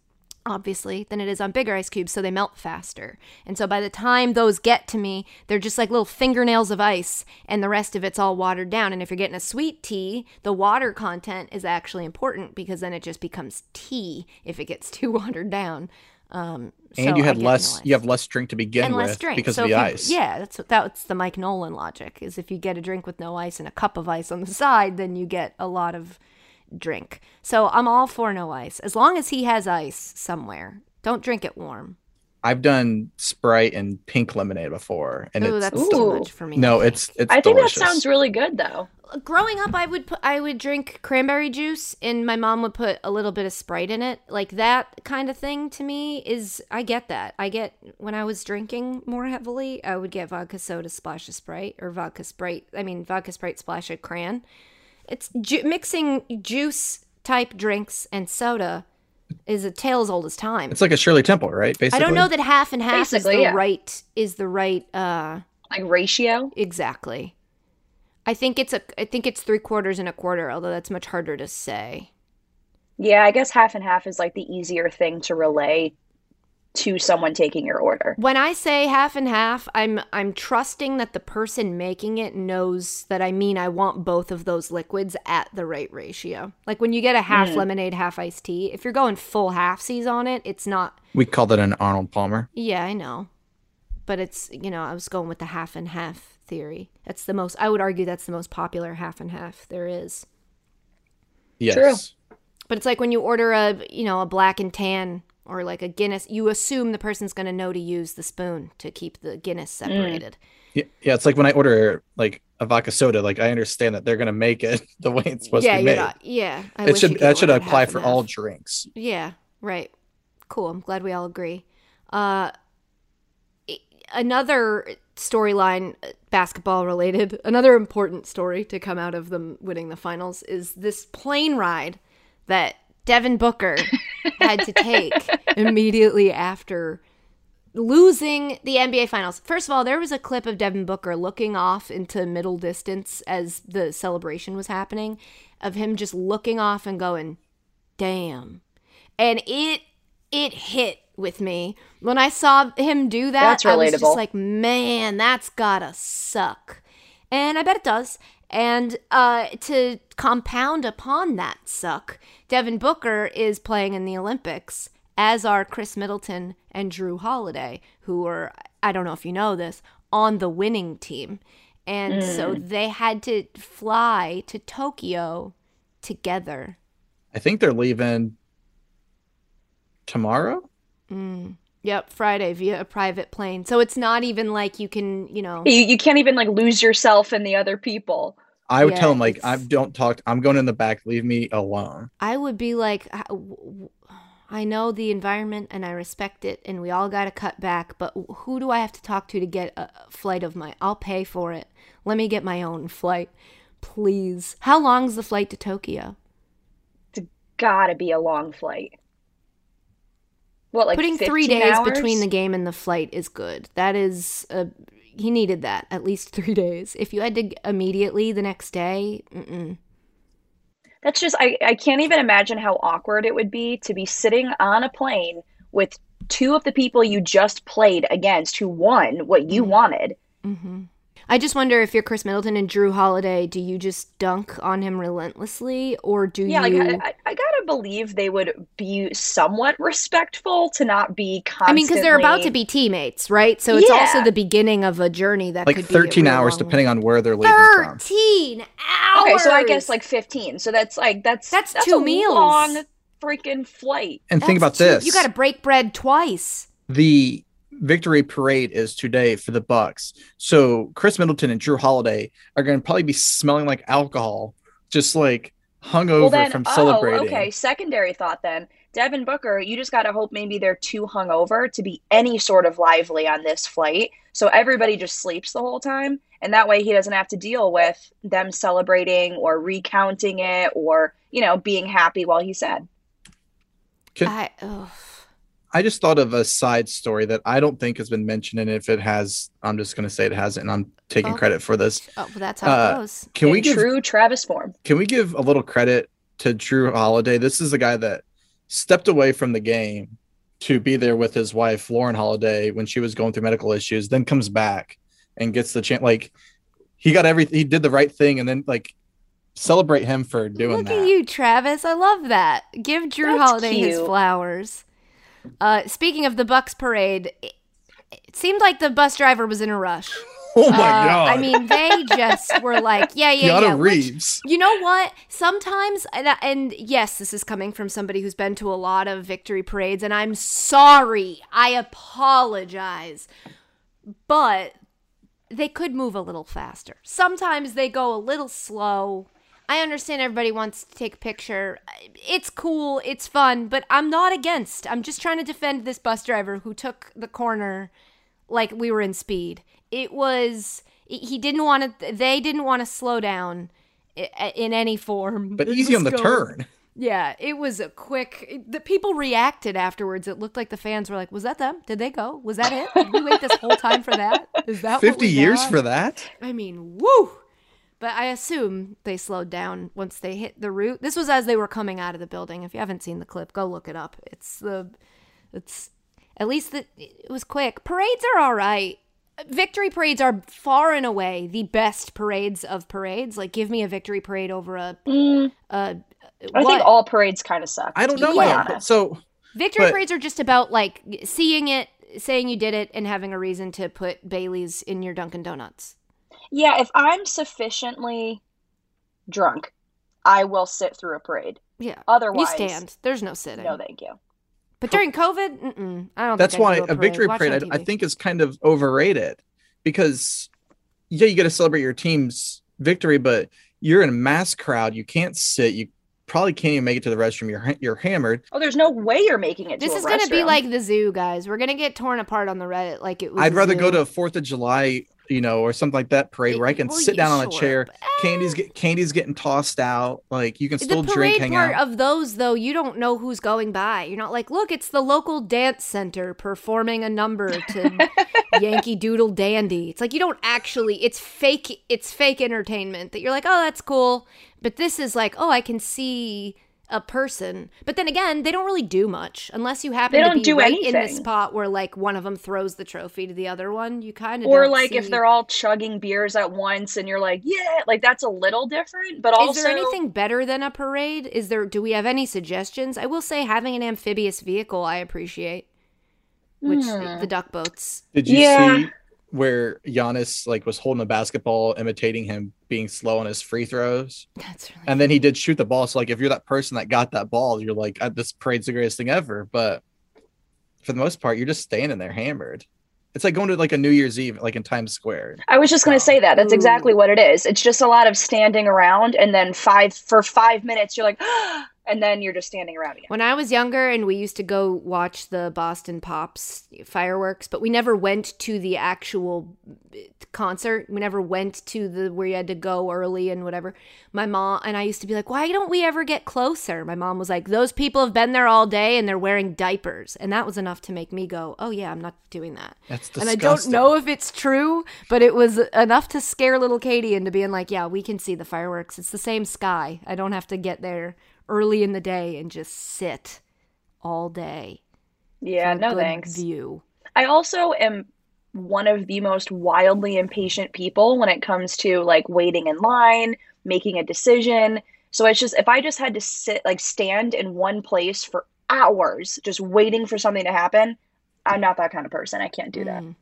obviously, than it is on bigger ice cubes, so they melt faster. And so by the time those get to me, they're just like little fingernails of ice, and the rest of it's all watered down. And if you're getting a sweet tea, the water content is actually important because then it just becomes tea if it gets too watered down. Um, and so you had less you have less drink to begin and with less drink because so of the you- ice. Yeah, that's that's the Mike Nolan logic. Is if you get a drink with no ice and a cup of ice on the side, then you get a lot of drink. So I'm all for no ice as long as he has ice somewhere. Don't drink it warm. I've done Sprite and pink lemonade before and Oh, it's that's too much for me. no, it's it's I think delicious. that sounds really good though. growing up i would put i would drink cranberry juice and my mom would put a little bit of sprite in it like that kind of thing to me is i get that i get when i was drinking more heavily i would get vodka soda splash of sprite or vodka sprite i mean vodka sprite splash of cran it's ju- mixing juice type drinks and soda is a tale as old as time It's like a Shirley Temple, right? Basically, I don't know that half and half is the yeah. right is the right uh Like ratio. Exactly. I think it's a I think it's three quarters and a quarter, although that's much harder to say. Yeah, I guess half and half is like the easier thing to relay to someone taking your order. When I say half and half, I'm I'm trusting that the person making it knows that I mean I want both of those liquids at the right ratio. Like when you get a half Mm. lemonade, half iced tea, if you're going full halfsies on it, it's not We call that an Arnold Palmer. Yeah, I know. But it's, you know, I was going with the half and half theory. That's the most I would argue that's the most popular half and half there is. Yes. True. But it's like when you order a, you know, a black and tan or like a Guinness, you assume the person's going to know to use the spoon to keep the Guinness separated. Yeah, yeah, it's like when I order like a vodka soda, like I understand that they're gonna make it the way it's supposed yeah, to be made. not. Yeah, I it should that should apply for and all drinks. Yeah, right. Cool. I'm glad we all agree. Uh, another storyline, uh, basketball related, another important story to come out of them winning the finals is this plane ride that Devin Booker had to take immediately after losing the NBA finals. First of all, there was a clip of Devin Booker looking off into middle distance as the celebration was happening of him just looking off and going, "Damn." And it it hit with me when I saw him do that. That's I was just like, "Man, that's got to suck." And I bet it does. And uh, to compound upon that suck, Devin Booker is playing in the Olympics, as are Khris Middleton and Jrue Holiday, who are, I don't know if you know this, on the winning team. And so they had to fly to Tokyo together. I think they're leaving tomorrow. Yep, Friday via a private plane. So it's not even like you can, you know. You, you can't even like lose yourself in the other people. I would Yeah, tell them like it's- I don't talk. I'm going in the back. Leave me alone. I would be like, I know the environment and I respect it, and we all got to cut back. But who do I have to talk to to get a a flight of my? I'll pay for it. Let me get my own flight, please. How long's the flight to Tokyo? It's gotta be a long flight. What, like Putting three days hours? between the game and the flight is good. That is a. He needed that at least three days. If you had to immediately the next day, mm-mm. That's just I, I can't even imagine how awkward it would be to be sitting on a plane with two of the people you just played against who won what you mm-hmm. wanted. Mm-hmm. I just wonder if you're Khris Middleton and Jrue Holiday, do you just dunk on him relentlessly, or do Yeah, you? Yeah, like I, I, I gotta believe they would be somewhat respectful to not be constantly. I mean, because they're about to be teammates, right? So it's also the beginning of a journey that Like could 13 real hours, long- depending on where they're leaving from. Thirteen hours. Okay, so I guess like fifteen. So that's like that's That's that's two a meals. long freaking flight. And think about two- this: You got to break bread twice. the victory parade is today for the Bucks. So Khris Middleton and Jrue Holiday are going to probably be smelling like alcohol, just like hungover Well then, from oh, celebrating. okay. Secondary thought then. Devin Booker, you just gotta hope maybe they're too hungover to be any sort of lively on this flight. So everybody just sleeps the whole time. And that way he doesn't have to deal with them celebrating or recounting it or, you know, being happy while he's sad. Can- I, ugh. I just thought of a side story that I don't think has been mentioned, and if it has, I'm just going to say it hasn't, and I'm taking Oh. credit for this. Oh, well, that's how Uh, it goes. Can we give true Travis form. can we give a little credit to Jrue Holiday? This is a guy that stepped away from the game to be there with his wife Lauren Holiday when she was going through medical issues, then comes back and gets the chance. Like he got everything, he did the right thing, and then like celebrate him for doing Look that. Look at you, Travis. I love that. Give Jrue That's Holiday his flowers. Uh, speaking of the Bucks parade, it, it seemed like the bus driver was in a rush. Oh my Uh, god! I mean, they just were like, yeah, yeah, Keanu yeah. which- You know what? Sometimes, and, and yes, this is coming from somebody who's been to a lot of victory parades, and I'm sorry. I apologize. But they could move a little faster. Sometimes they go a little slow. I understand everybody wants to take a picture. It's cool, it's fun, but I'm not against. I'm just trying to defend this bus driver who took the corner like we were in speed. It was he didn't want to they didn't want to slow down in any form. But easy on the going- turn. Yeah, it was a quick. The people reacted afterwards. It looked like the fans were like, "Was that them? Did they go? Was that it? Did we wait this whole time for that? Is that what Fifty years got?" for that? I mean, woo! But I assume they slowed down once they hit the route. This was as they were coming out of the building. If you haven't seen the clip, go look it up. It's the, it's at least the, it was quick. Parades are all right. Victory parades are far and away the best parades of parades. Like, give me a victory parade over a. Mm, a I what? think all parades kind of suck. I don't know. Yeah. So Victory But- parades are just about like seeing it, saying you did it, and having a reason to put Bailey's in your Dunkin' Donuts. Yeah, if I'm sufficiently drunk, I will sit through a parade. Yeah, Otherwise, you stand. There's no sitting. No, thank you. but during COVID, mm-mm, I don't. that's think I'd why do a, parade. victory Watch parade I, I think is kind of overrated because yeah you got to celebrate your team's victory but you're in a mass crowd you can't sit you probably can't even make it to the restroom you're you're hammered Oh, there's no way you're making it. This to is gonna be like the zoo, guys. We're gonna get torn apart on the Reddit like it was. i'd a rather go to a fourth of july you know or something like that parade where i can sit down on a chair. but, candy's get candy's getting tossed out. Like you can still the drink parade part out. of those though you don't know who's going by. You're not like look it's the local dance center performing a number to yankee doodle dandy. It's like you don't actually it's fake it's fake entertainment that you're like oh that's cool. But this is like oh i can see a person but then again they don't really do much unless you happen They to don't be do right in the spot where like one of them throws the trophy to the other one you kind of or like if they're all chugging beers at once and you're like, yeah, like that's a little different. But also, Is there anything better than a parade? Is there do we have any suggestions? I will say having an amphibious vehicle I appreciate. Which Hmm. the duck boats. did you Yeah. see where Giannis like was holding a basketball imitating him being slow on his free throws That's really and then he did shoot the ball. So like, if you're that person that got that ball, you're like, "Uh, this parade's the greatest thing ever. But for the most part, you're just standing there hammered. It's like going to like a New Year's Eve, like in Times Square. I was just going to say that. That's Ooh. exactly what it is. It's just a lot of standing around, and then five for five minutes, you're like, and then you're just standing around again. When I was younger and we used to go watch the Boston Pops fireworks, but we never went to the actual uh, concert. We never went to the where you had to go early and whatever. My mom and I used to be like, "Why don't we ever get closer?" My mom was like, "Those people have been there all day and they're wearing diapers." And that was enough to make me go, "Oh yeah, I'm not doing that." That's disgusting. And. I don't know if it's true, but it was enough to scare little Katie into being like, yeah, we can see the fireworks. It's the same sky. I don't have to get there early in the day and just sit all day. Yeah, no thanks. View. I also am one of the most wildly impatient people when it comes to like waiting in line, making a decision. So it's just if I just had to sit like stand in one place for hours just waiting for something to happen, I'm not that kind of person. I can't do that. Mm.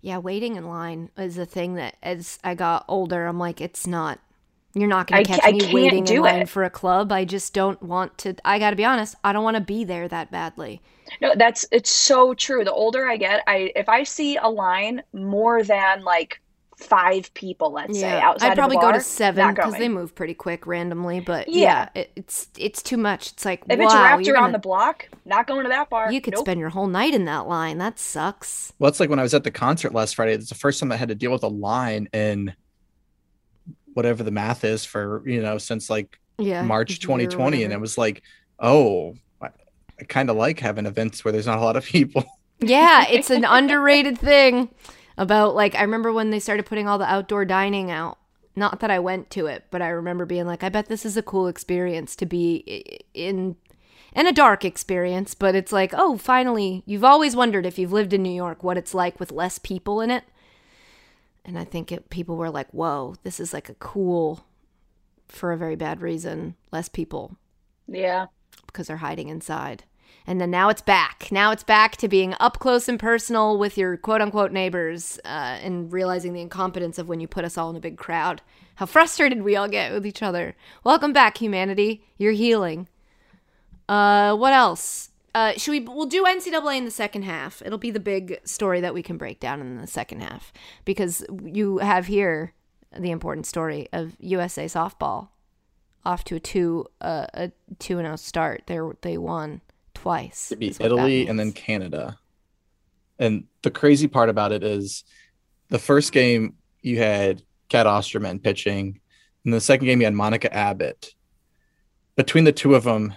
Yeah, waiting in line is a thing that as I got older, I'm like, it's not. You're not going to catch I me can't waiting in line it. for a club. I just don't want to. I got to be honest. I don't want to be there that badly. No, that's it's so true. The older I get, I if I see a line more than like five people, let's say outside I'd probably of the go to seven because they move pretty quick randomly. But yeah, Yeah. it, it's it's too much. It's like If wow, it's wrapped you're around gonna- the block, not going to that bar. you could Nope. spend your whole night in that line. That sucks. Well, it's like when I was at the concert last Friday. It's the first time I had to deal with a line in whatever the math is for you know since like Yeah, March 2020, and it was like, oh, I, I kind of like having events where there's not a lot of people. Yeah, it's an underrated thing about like I remember when they started putting all the outdoor dining out. Not that I went to it, but I remember being like, I bet this is a cool experience to be in and a dark experience, but it's like, oh, finally, you've always wondered if you've lived in New York what it's like with less people in it. And I think it, people were like, whoa, this is like a cool, for a very bad reason, less people Yeah. because they're hiding inside. And then now it's back. Now it's back to being up close and personal with your quote unquote neighbors uh, and realizing the incompetence of when you put us all in a big crowd. How frustrated we all get with each other. Welcome back, humanity. You're healing. Uh, what else? Uh, should we? We'll do NCAA in the second half. It'll be the big story that we can break down in the second half because you have here the important story of USA softball off to a two uh, a two and zero start. They they won twice. It beat Italy and then. Canada. And the crazy part about it is the first game you had Cat Osterman pitching, and the second game you had Monica Abbott. Between the two of them,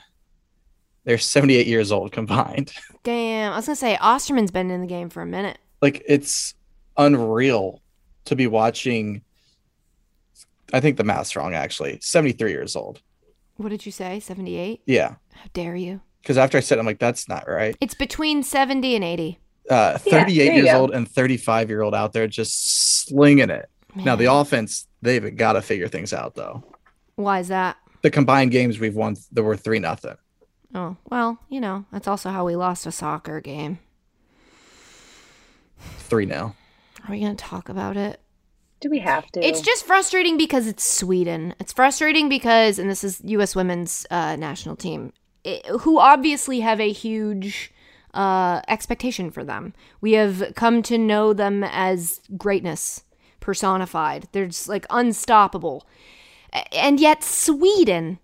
they're 78 years old combined. Damn, I was gonna say Osterman's been in the game for a minute. Like it's unreal to be watching I think the math's wrong actually. 73 years old. What did you say? 78? Yeah. How dare you? Because after I said, it, I'm like, that's not right. It's between 70 and 80. Uh, 38 there you years go. old and 35 year old out there just slinging it. Now the offense, they've got to figure things out though. Why is that? The combined games we've won, there were three nothing. Oh, well, you know, that's also how we lost a soccer game. Three now. Are we going to talk about it? Do we have to? It's just frustrating because it's Sweden. It's frustrating because, and this is U.S. women's uh, national team, i who obviously have a huge uh, expectation for them. We have come to know them as greatness personified. They're just like unstoppable. And yet, Sweden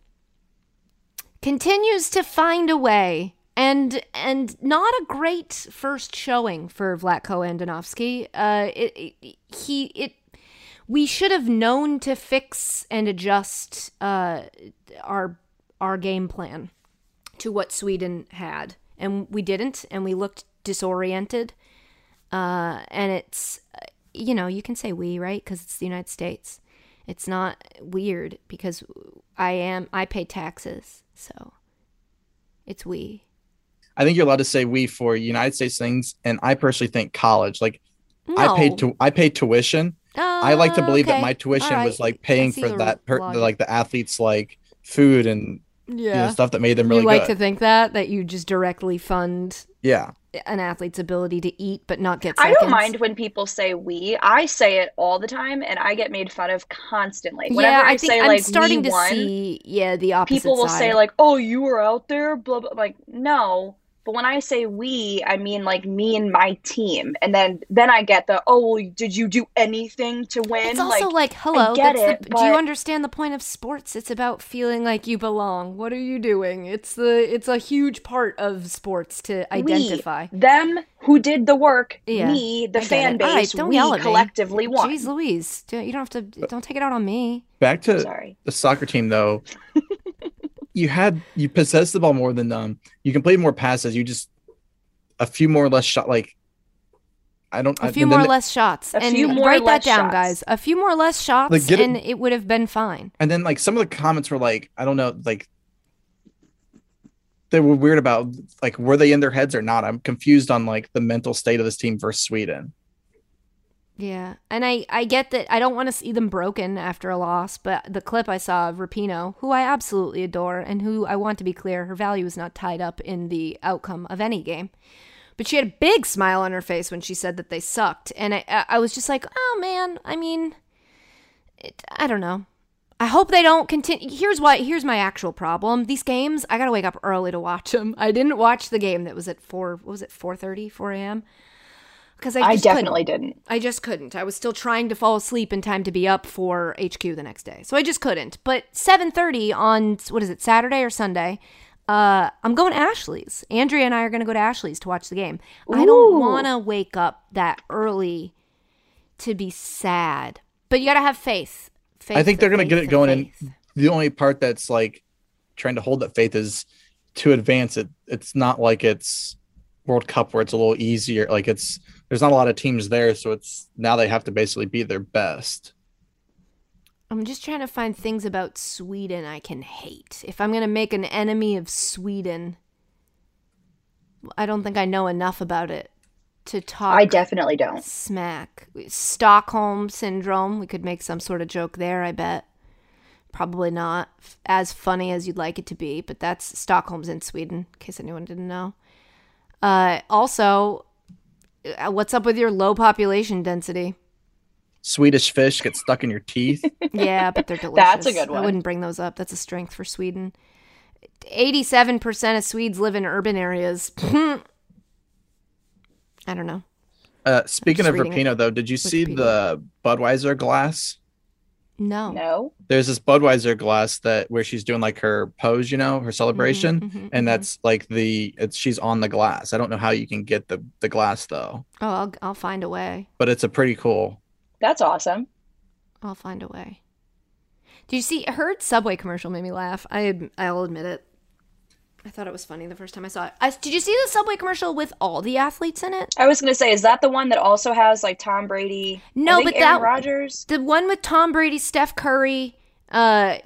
continues to find a way. And and not a great first showing for Vlatko Andonovski. Uh, it, it, he it we should have known to fix and adjust uh, our our game plan to what Sweden had, and we didn't, and we looked disoriented. Uh, and it's you know you can say we right because it's the United States. It's not weird because I am I pay taxes, so it's we. I think you're allowed to say we for United States things, and I personally think college. Like I paid to I paid tuition. I like to Oh, believe that my tuition All was like paying for that per, like the athletes like food and you know, stuff that made them really you like good. to think that that you just directly fund yeah. An athlete's ability to eat but not get I don't mind when people say we. I say it all the time, and I get made fun of constantly. Whenever yeah, I, I think say I'm like starting to won, see yeah the opposite people will side. say like, "Oh, you were out there." Blah blah. Like, no. But when I say we, I mean like me and my team, and then then I get the, "Oh, well, did you do anything to win?" It's also like, like, hello. get that's it, the, do you understand the point of sports? It's about feeling like you belong. What are you doing? It's the it's a huge part of sports to identify. we, them who did the work, Yeah, me, the I fan it. All right, base, don't we yell at me. collectively won. Jeez Louise, you don't have to. Don't take it out on me. Back to Sorry. the soccer team though. you had you possessed the ball more than them. You completed more passes. You just a few more less shot. Like I don't. A few and then more the- less shots, A and few more write less that down, shots. guys. A few more less shots, Like, get it- and it would have been fine. And then like some of the comments were like, I don't know, like they were weird about like were they in their heads or not? I'm confused on like the mental state of this team versus Sweden. Yeah, and I I get that I don't want to see them broken after a loss, but the clip I saw of Rapinoe, who I absolutely adore, and who I want to be clear, her value is not tied up in the outcome of any game. But she had a big smile on her face when she said that they sucked, and I I was just like, oh man, I mean, it, I don't know. I hope they don't continue. Here's why. Here's my actual problem. These games, I gotta wake up early to watch them. I didn't watch the game that was at four. What was it? 4:30, 4 a.m. Because I, I just couldn't. definitely didn't. I just couldn't. I was still trying to fall asleep in time to be up for HQ the next day. So I just couldn't. But 7:30 on what is it? Saturday or Sunday? Uh, I'm going to Ashley's. Andrea and I are going to go to Ashley's to watch the game. I don't want to wake up that early to be sad. But you got to have faith. faith. I think they're gonna get it going. And faith. the only part that's like trying to hold that faith is to advance it. It's not like it's World Cup where it's a little easier. Like it's there's not a lot of teams there, so it's now they have to basically be their best. I'm just trying to find things about Sweden I can hate. If I'm going to make an enemy of Sweden, I don't think I know enough about it to talk I definitely don't. smack. Stockholm syndrome. We could make some sort of joke there, I bet. Probably not f- as funny as you'd like it to be, but that's Stockholm's in Sweden, in case anyone didn't know. Uh, also, what's up with your low population density? Swedish fish get stuck in your teeth. Yeah, but they're delicious. That's a good one. I wouldn't bring those up. That's a strength for Sweden. 87% of Swedes live in urban areas. I don't know. Uh, speaking of reading it. Rapinoe, though, did you see the Budweiser glass? No. No. There's this Budweiser glass that where she's doing like her pose, you know, her celebration, Mhm, mhm, and that's like the it's she's on the glass. I don't know how you can get the the glass though, Oh, I'll, I'll find a way. but it's a pretty cool. That's awesome. I'll find a way. Did you see her Subway commercial made me laugh. I I'll admit it. I thought it was funny the first time I saw it. I, did you see the Subway commercial with all the athletes in it? I was gonna say, is that the one that also has like Tom Brady? No, but Aaron that- Rodgers. The one with Tom Brady, Steph Curry. Uh,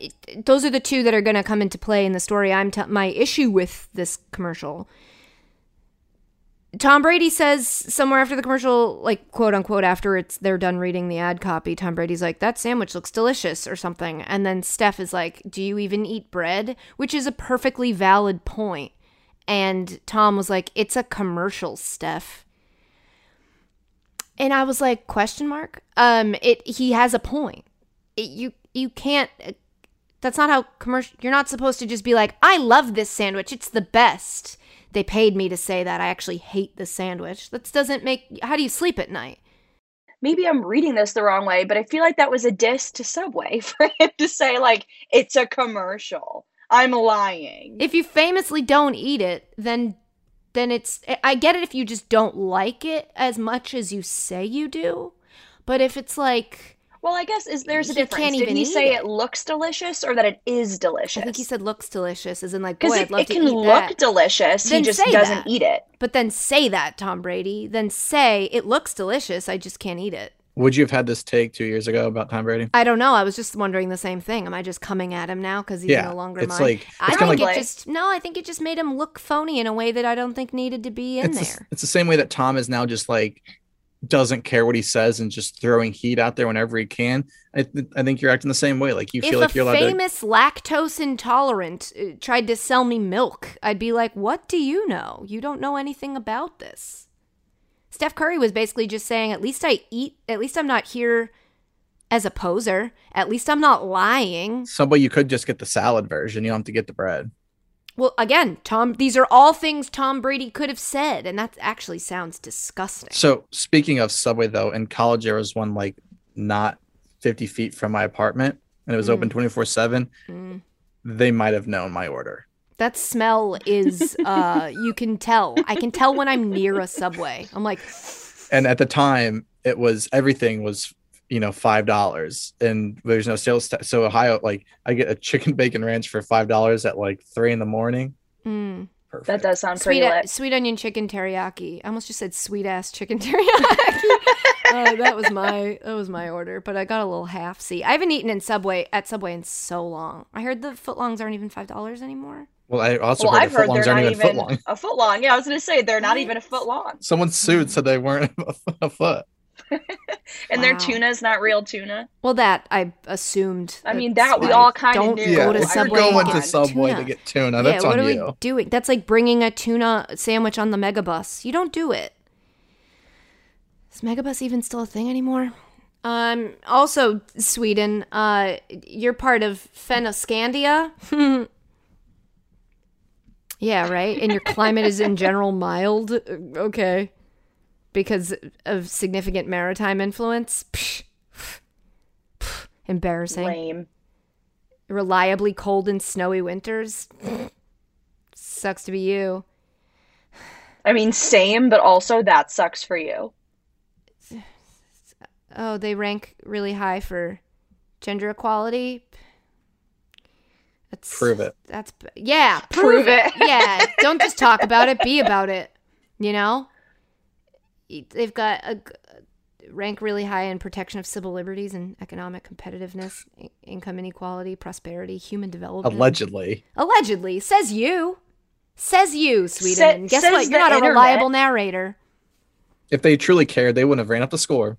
those are the two that are going to come into play in the story. I'm t- my issue with this commercial. Tom Brady says somewhere after the commercial, like quote unquote, after it's they're done reading the ad copy, Tom Brady's like, "That sandwich looks delicious" or something, and then Steph is like, "Do you even eat bread?" Which is a perfectly valid point. And Tom was like, "It's a commercial, Steph." And I was like, question mark? Um, it he has a point. It, you you can't. That's not how commercial. You're not supposed to just be like, I love this sandwich. It's the best. They paid me to say that. I actually hate the sandwich. That doesn't make. How do you sleep at night? Maybe I'm reading this the wrong way, but I feel like that was a diss to Subway for him to say like it's a commercial. I'm lying. If you famously don't eat it, then then it's. I get it if you just don't like it as much as you say you do, but if it's like. Well, I guess is there's a He difference. can't Did even he eat say it. it. looks delicious or that it is delicious? I think he said looks delicious, as in like, boy, because I'd it, love it to can eat look that. delicious. Then he just doesn't that. eat it. But then say that, Tom Brady. Then say it looks delicious. I just can't eat it. Would you have had this take two years ago about Tom Brady? I don't know. I was just wondering the same thing. Am I just coming at him now because he's Yeah, no longer it's mine? like- I think kinda it like- just no. I think it just made him look phony in a way that I don't think needed to be in it's, the, there. it's the same way that Tom is now just like doesn't care what he says and just throwing heat out there whenever he can. I, th- I think you're acting the same way. Like you if feel like you're allowed to. famous lactose intolerant uh, tried to sell me milk, I'd be like, "What do you know? You don't know anything about this." Steph Curry was basically just saying, "At least I eat. At least I'm not here as a poser. At least I'm not lying." Somebody you could just get the salad version. You don't have to get the bread. Well, again, Tom, these are all things Tom Brady could have said, and that actually sounds disgusting. So speaking of Subway though, in college there was one like not 50 feet from my apartment and it was open 24 seven. Mm. They might have known my order. That smell is, uh, you can tell. I can tell when I'm near a subway. I'm like, And at the time it was everything was you know five dollars and there's no sales tax. So Ohio like I get a chicken bacon ranch for five dollars at like three in the morning. mm, Perfect. That does sound pretty sweet, lit. sweet onion chicken teriyaki. I almost just said sweet ass chicken teriyaki. uh, that was my that was my order, but I got a little half see i haven't eaten in Subway at Subway in so long. I heard the footlongs aren't even five dollars anymore. Well, I also Well, heard I've the heard footlongs they're aren't not even foot even long. a foot long. Yeah, I was gonna say they're not even a foot long, Someone sued said they weren't a foot- a foot. and their Wow. tuna's not real tuna. Well, that I assumed. I mean, that we all kinda Don't knew. go Yeah, to if you're and going get to Subway tuna. to get tuna, that's yeah, what on are you. we doing? That's like bringing a tuna sandwich on the megabus. You don't do it. Is megabus even still a thing anymore? Um. Also, Sweden. Uh, you're part of Fennoscandia. yeah, right. And your climate is in general mild. Uh, Okay, because of significant maritime influence. Psh. Pff. Embarrassing Lame. reliably cold and snowy winters. Sucks to be you. I mean, same, but also that sucks for you. Oh, they rank really high for gender equality. That's Prove it. That's yeah, Prove prove, it. yeah, don't just talk about it, be about it. You know, they've got a rank really high in protection of civil liberties and economic competitiveness, income inequality, prosperity, human development. Allegedly. Allegedly, says you. Says you, Sweden. Sa- guess what? You're the not a reliable narrator. If they truly cared, they wouldn't have ran up the score.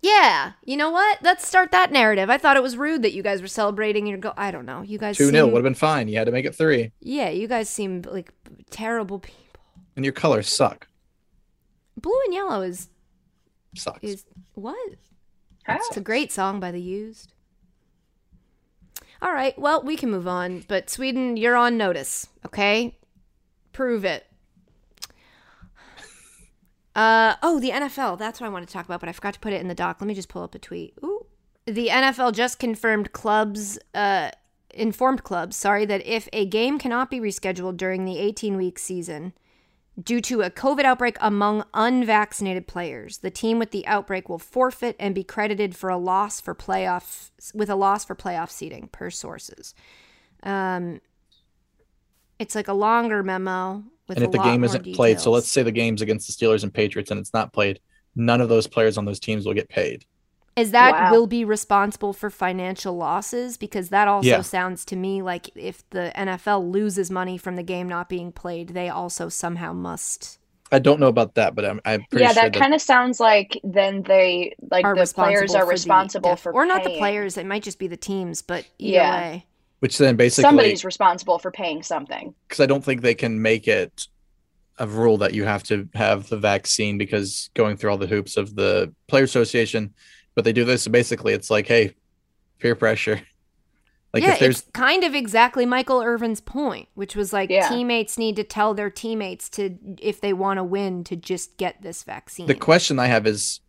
Yeah, you know what? Let's start that narrative. I thought it was rude that you guys were celebrating your go. I don't know. You guys 2 0 seem- would have been fine. You had to make it three. Yeah, you guys seem like terrible people. And your colors suck. Blue and yellow is Sucks. is what? How? It's a great song by the Used. All right, well, we can move on, but Sweden, you're on notice, okay? Prove it. Uh oh, the NFL. That's what I wanted to talk about, but I forgot to put it in the doc. Let me just pull up a tweet. Ooh. The NFL just confirmed clubs uh informed clubs, sorry, that if a game cannot be rescheduled during the 18-week season, Due to a COVID outbreak among unvaccinated players, the team with the outbreak will forfeit and be credited for a loss for playoff with a loss for playoff seating per sources. Um, It's like a longer memo with and if the game isn't played, so let's say the game's against the Steelers and Patriots and it's not played, none of those players on those teams will get paid. Is that Wow. will be responsible for financial losses because that also Yeah. sounds to me like if the NFL loses money from the game not being played, they also somehow must I don't know about that, but I'm, I'm pretty yeah, sure that kind of sounds like then they like the players are for responsible def- for or not the players. It might just be the teams, but Yeah. way, which then basically Somebody's responsible for paying something. because I don't think they can make it a rule that you have to have the vaccine because going through all the hoops of the player association, but they do this basically. It's like, hey, peer pressure. Like yeah, if there's it's kind of exactly Michael Irvin's point, which was like Yeah. teammates need to tell their teammates to if they want to win to just get this vaccine. the question I have is,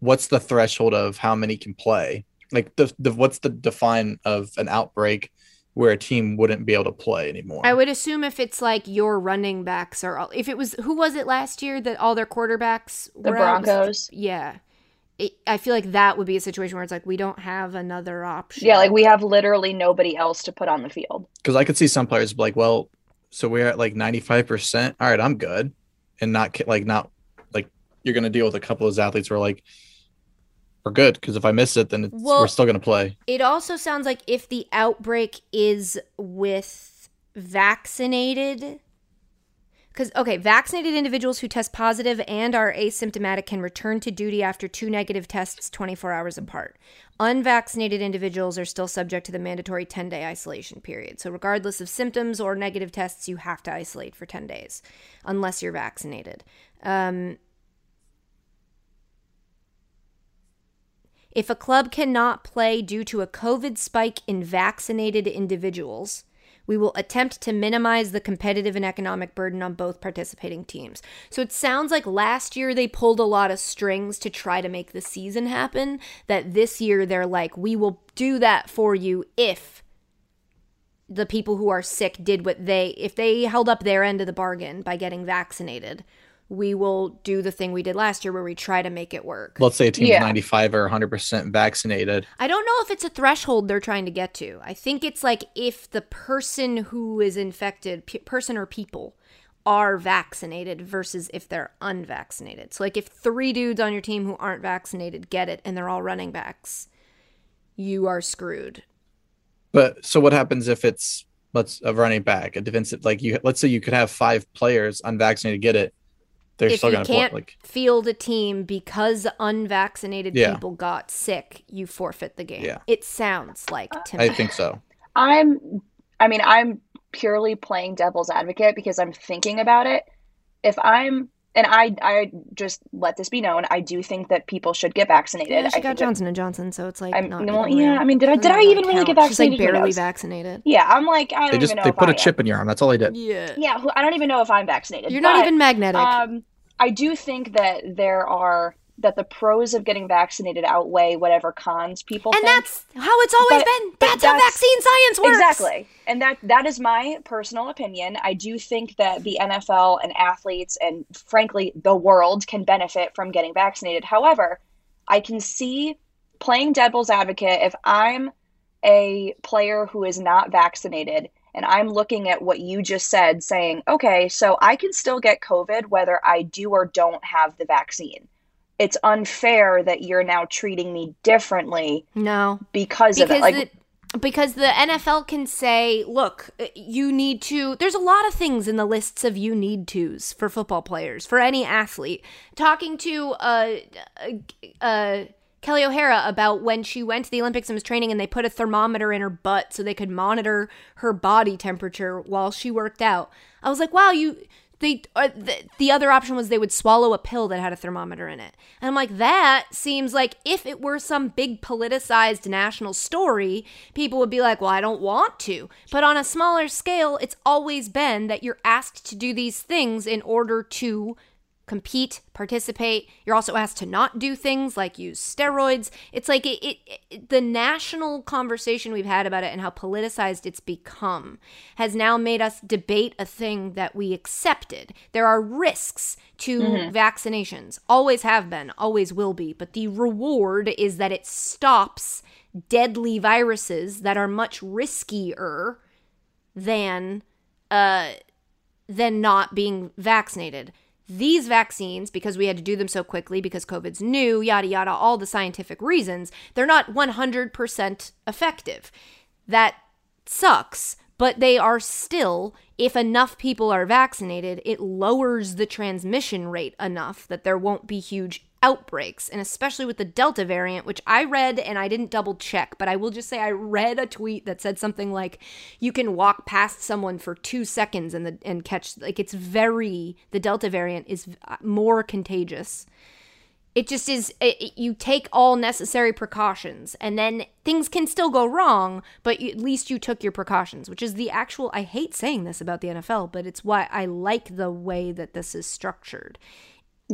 what's the threshold of how many can play? Like the, the what's the define of an outbreak where a team wouldn't be able to play anymore? I would assume if it's like your running backs are all, if it was who was it last year that all their quarterbacks The were out? Broncos. Yeah. It, I feel like that would be a situation where it's like we don't have another option. Yeah, like we have literally nobody else to put on the field. because I could see some players be like, well, so we're at like 95%. All right, I'm good. And not like, not like you're going to deal with a couple of those athletes who are like, we're good. Because if I miss it, then it's, Well- we're still going to play. It also sounds like if the outbreak is with vaccinated because okay vaccinated individuals who test positive and are asymptomatic can return to duty after two negative tests 24 hours apart. Unvaccinated individuals are still subject to the mandatory 10 day isolation period. So regardless of symptoms or negative tests you have to isolate for 10 days unless you're vaccinated. Um, If a club cannot play due to a COVID spike in vaccinated individuals, we will attempt to minimize the competitive and economic burden on both participating teams. So it sounds like last year they pulled a lot of strings to try to make the season happen. That this year they're like, we will do that for you if the people who are sick did what they, if they held up their end of the bargain by getting vaccinated. We will do the thing we did last year where we try to make it work. Let's say a team Yeah. 95 or 100% vaccinated. I don't know if it's a threshold they're trying to get to. I think it's like if the person who is infected, pe- person or people, are vaccinated versus if they're unvaccinated. So, like if three dudes on your team who aren't vaccinated get it and they're all running backs, you are screwed. But so what happens if it's, let's, a running back, a defensive, like you, let's say you could have five players unvaccinated get it. They're if still you going to can't Like, field a team because unvaccinated Yeah. people got sick, you forfeit the game. Yeah. It sounds like to me. I think so. I'm I mean, I'm purely playing devil's advocate because I'm thinking about it. If I'm and I I just let this be known, I do think that people should get vaccinated. Yeah, she I got think that- Johnson and Johnson, so it's like I'm- not well, yeah, real. I mean, did I- did I really even really get count. She's like vaccinated? Barely vaccinated. yeah, I'm like I don't They just, even know they if put I a chip in your arm. That's all they did. Yeah. Yeah, I don't even know if I'm vaccinated. You're not even magnetic. Um, I do think that there are that the pros of getting vaccinated outweigh whatever cons people and think. that's how it's always But- been. but That's, how vaccine science works. Exactly. And that that is my personal opinion. I do think that the NFL and athletes and frankly the world can benefit from getting vaccinated. However, I can see playing devil's advocate if I'm a player who is not vaccinated and I'm looking at what you just said saying, "Okay, so I can still get COVID whether I do or don't have the vaccine." It's unfair that you're now treating me differently No, because, of it. because Like the, because the NFL can say, look, uh, you need to. There's a lot of things in the lists of you need tos for football players, for any athlete. Talking to uh, uh, uh, Kelley O'Hara about when she went to the Olympics and was training, and they put a thermometer in her butt so they could monitor her body temperature while she worked out. I was like, wow, you. They, uh, the, the other option was they would swallow a pill that had a thermometer in it. And I'm like, that seems like if it were some big politicized national story, people would be like, well, I don't want to. But on a smaller scale, it's always been that you're asked to do these things in order to compete, participate. You're also asked to not do things like use steroids. It's like it, it, it- the national conversation we've had about it and how politicized it's become has now made us debate a thing that we accepted. There are risks to vaccinations. Always have been, always will be, but the reward is that it stops deadly viruses that are much riskier than uh, than not being vaccinated. These vaccines, because we had to do them so quickly, because COVID's new, yada, yada, all the scientific reasons, they're not 100% effective. That sucks, but they are still, if enough people are vaccinated, it lowers the transmission rate enough that there won't be huge outbreaks. And especially with the Delta variant, which I read and I didn't double check, but I will just say I read a tweet that said something like you can walk past someone for two seconds and, the, and catch, like, it's very, the Delta variant is uh, more contagious it just is it, you take all necessary precautions and then things can still go wrong but you, at least you took your precautions which is the actual i hate saying this about the nfl but it's why i like the way that this is structured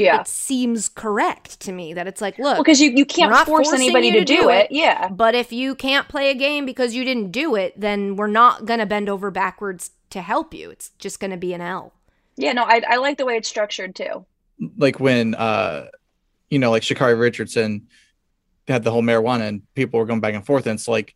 Yeah. it seems correct to me that it's like look Because you, you can't force anybody you to do, it. Yeah. but if you can't play a game because you didn't do it then we're not gonna bend over backwards to help you it's just gonna be an l Yeah, no, I, I like the way it's structured too. like when uh you know like Sha'Carri Richardson had the whole marijuana and people were going back and forth and it's like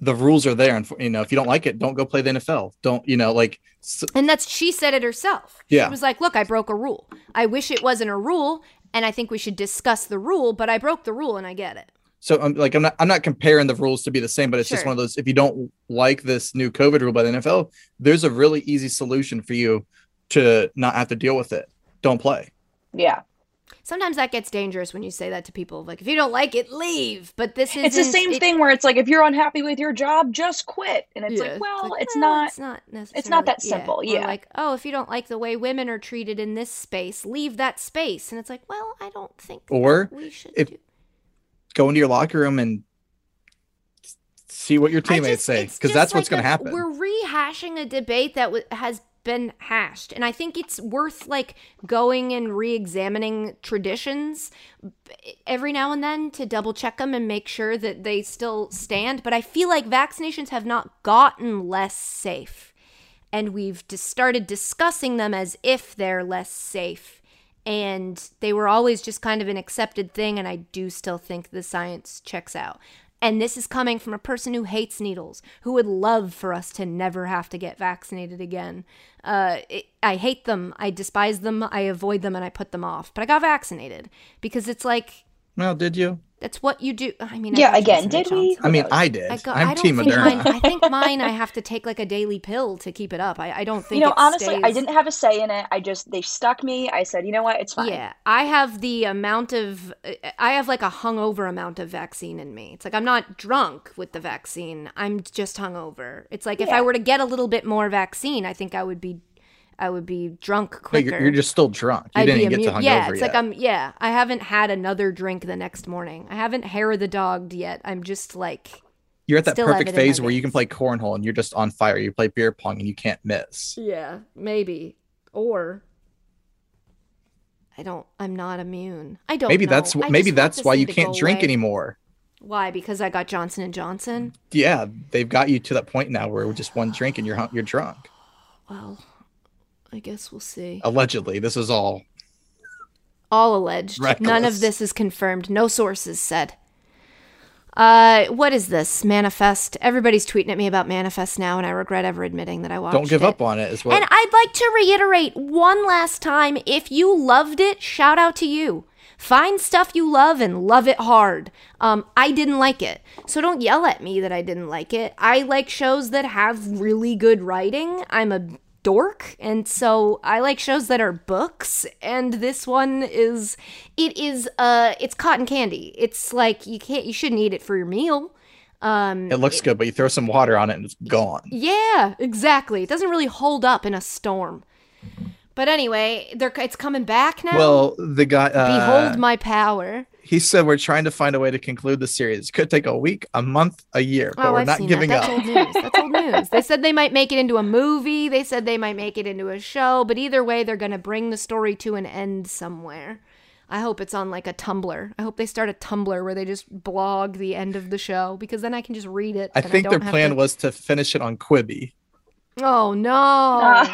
the rules are there and you know if you don't like it don't go play the NFL don't you know like s- And that's she said it herself. Yeah. She was like, "Look, I broke a rule. I wish it wasn't a rule, and I think we should discuss the rule, but I broke the rule and I get it." so I'm like I'm not I'm not comparing the rules to be the same but it's just one of those if you don't like this new covid rule by the NFL there's a really easy solution for you to not have to deal with it don't play Yeah. Sometimes that gets dangerous when you say that to people. Like, if you don't like it, leave. But this is It's the same thing where it's like if you're unhappy with your job, just quit. And it's like, well, it's, not It's not necessarily. it's not that simple, Or yeah. like, oh, if you don't like the way women are treated in this space, leave that space. And it's like, well, I don't think. Or that we should. if- do. go into your locker room and see what your teammates just- say because just that's what's going to happen We're rehashing a debate that w- has been hashed, and I think it's worth like going and re-examining traditions every now and then to double check them and make sure that they still stand. But I feel like vaccinations have not gotten less safe, and we've just started discussing them as if they're less safe. And they were always just kind of an accepted thing, and I do still think the science checks out. And this is coming from a person who hates needles, who would love for us to never have to get vaccinated again. Uh, it, I hate them. I despise them. I avoid them and I put them off. But I got vaccinated because it's like, well did you that's what you do. I mean, I Yeah, got again, did we? I mean? I did I, go, I'm I don't team think Moderna mine. I think mine. I have to take like a daily pill to keep it up. I, I don't think. you know, it honestly, I didn't have a say in it. I just they stuck me. I said, you know what, it's fine. Yeah, I have the amount of I have like a hungover amount of vaccine in me. It's like I'm not drunk with the vaccine. I'm just hungover. It's like if I were to get a little bit more vaccine, I think I would be I would be drunk quicker. you're, you're just still drunk you I'd didn't get to immune- hungover Yeah, it's yet. like I'm yeah, I haven't had another drink the next morning. I haven't hair the dogged yet. I'm just like you're at that perfect it in my phase where you can play cornhole and you're just on fire you play beer pong and you can't miss yeah, maybe or I don't I'm not immune. I don't maybe know. that's I maybe that's why you can't drink away. anymore Why? Because I got Johnson and Johnson. yeah they've got you to that point now where just one drink and you're you're drunk Well, I guess we'll see. allegedly this is all All alleged. None of this is confirmed. No sources said. Uh, what is this manifest? Everybody's tweeting at me about manifest now, and I regret ever admitting that I watched. It. Don't give it. up on it as well And I'd like to reiterate one last time: if you loved it, shout out to you. Find stuff you love and love it hard. Um, I didn't like it, so don't yell at me that I didn't like it. I like shows that have really good writing. I'm a dork, and so I like shows that are books. And this one is, it is, uh, it's cotton candy. It's like you can't, you shouldn't eat it for your meal. Um, it looks good but you throw some water on it and it's gone yeah, exactly. It doesn't really hold up in a storm. But anyway, they're it's coming back now. well the guy uh, behold my power. He said we're trying to find a way to conclude the series could take a week a month a year but Oh, we're I've not seen giving that. up That's old news. That's old news. They said they might make it into a movie. They said they might make it into a show. But either way, they're going to bring the story to an end somewhere. I hope it's on like a Tumblr. I hope they start a Tumblr where they just blog the end of the show because then I can just read it. I and think their don't have plan to- was to finish it on Quibi. Oh no!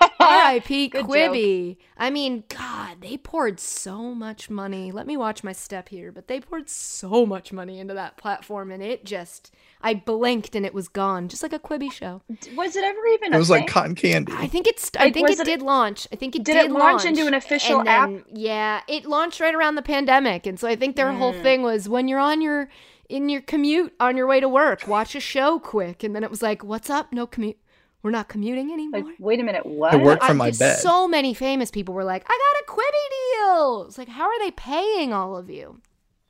yeah, R.I.P. Good Quibi. I mean, God, they poured so much money. Let me watch my step here, but they poured so much money into that platform, and it just, I blinked and it was gone, just like a Quibi show. Was it ever even? It a was like cotton candy. I think it's, I Like, think it, it- did launch. I think it Did did, it launch into an official and then, Yeah, it launched right around the pandemic, and so I think their whole Mm. thing was when you're on your in your commute on your way to work, watch a show quick, and then it was like, what's up? No commute. We're not commuting anymore. Like, wait a minute, what? I work I- my bed. So many famous people were like, I got a Quibi deal. It's like, how are they paying all of you?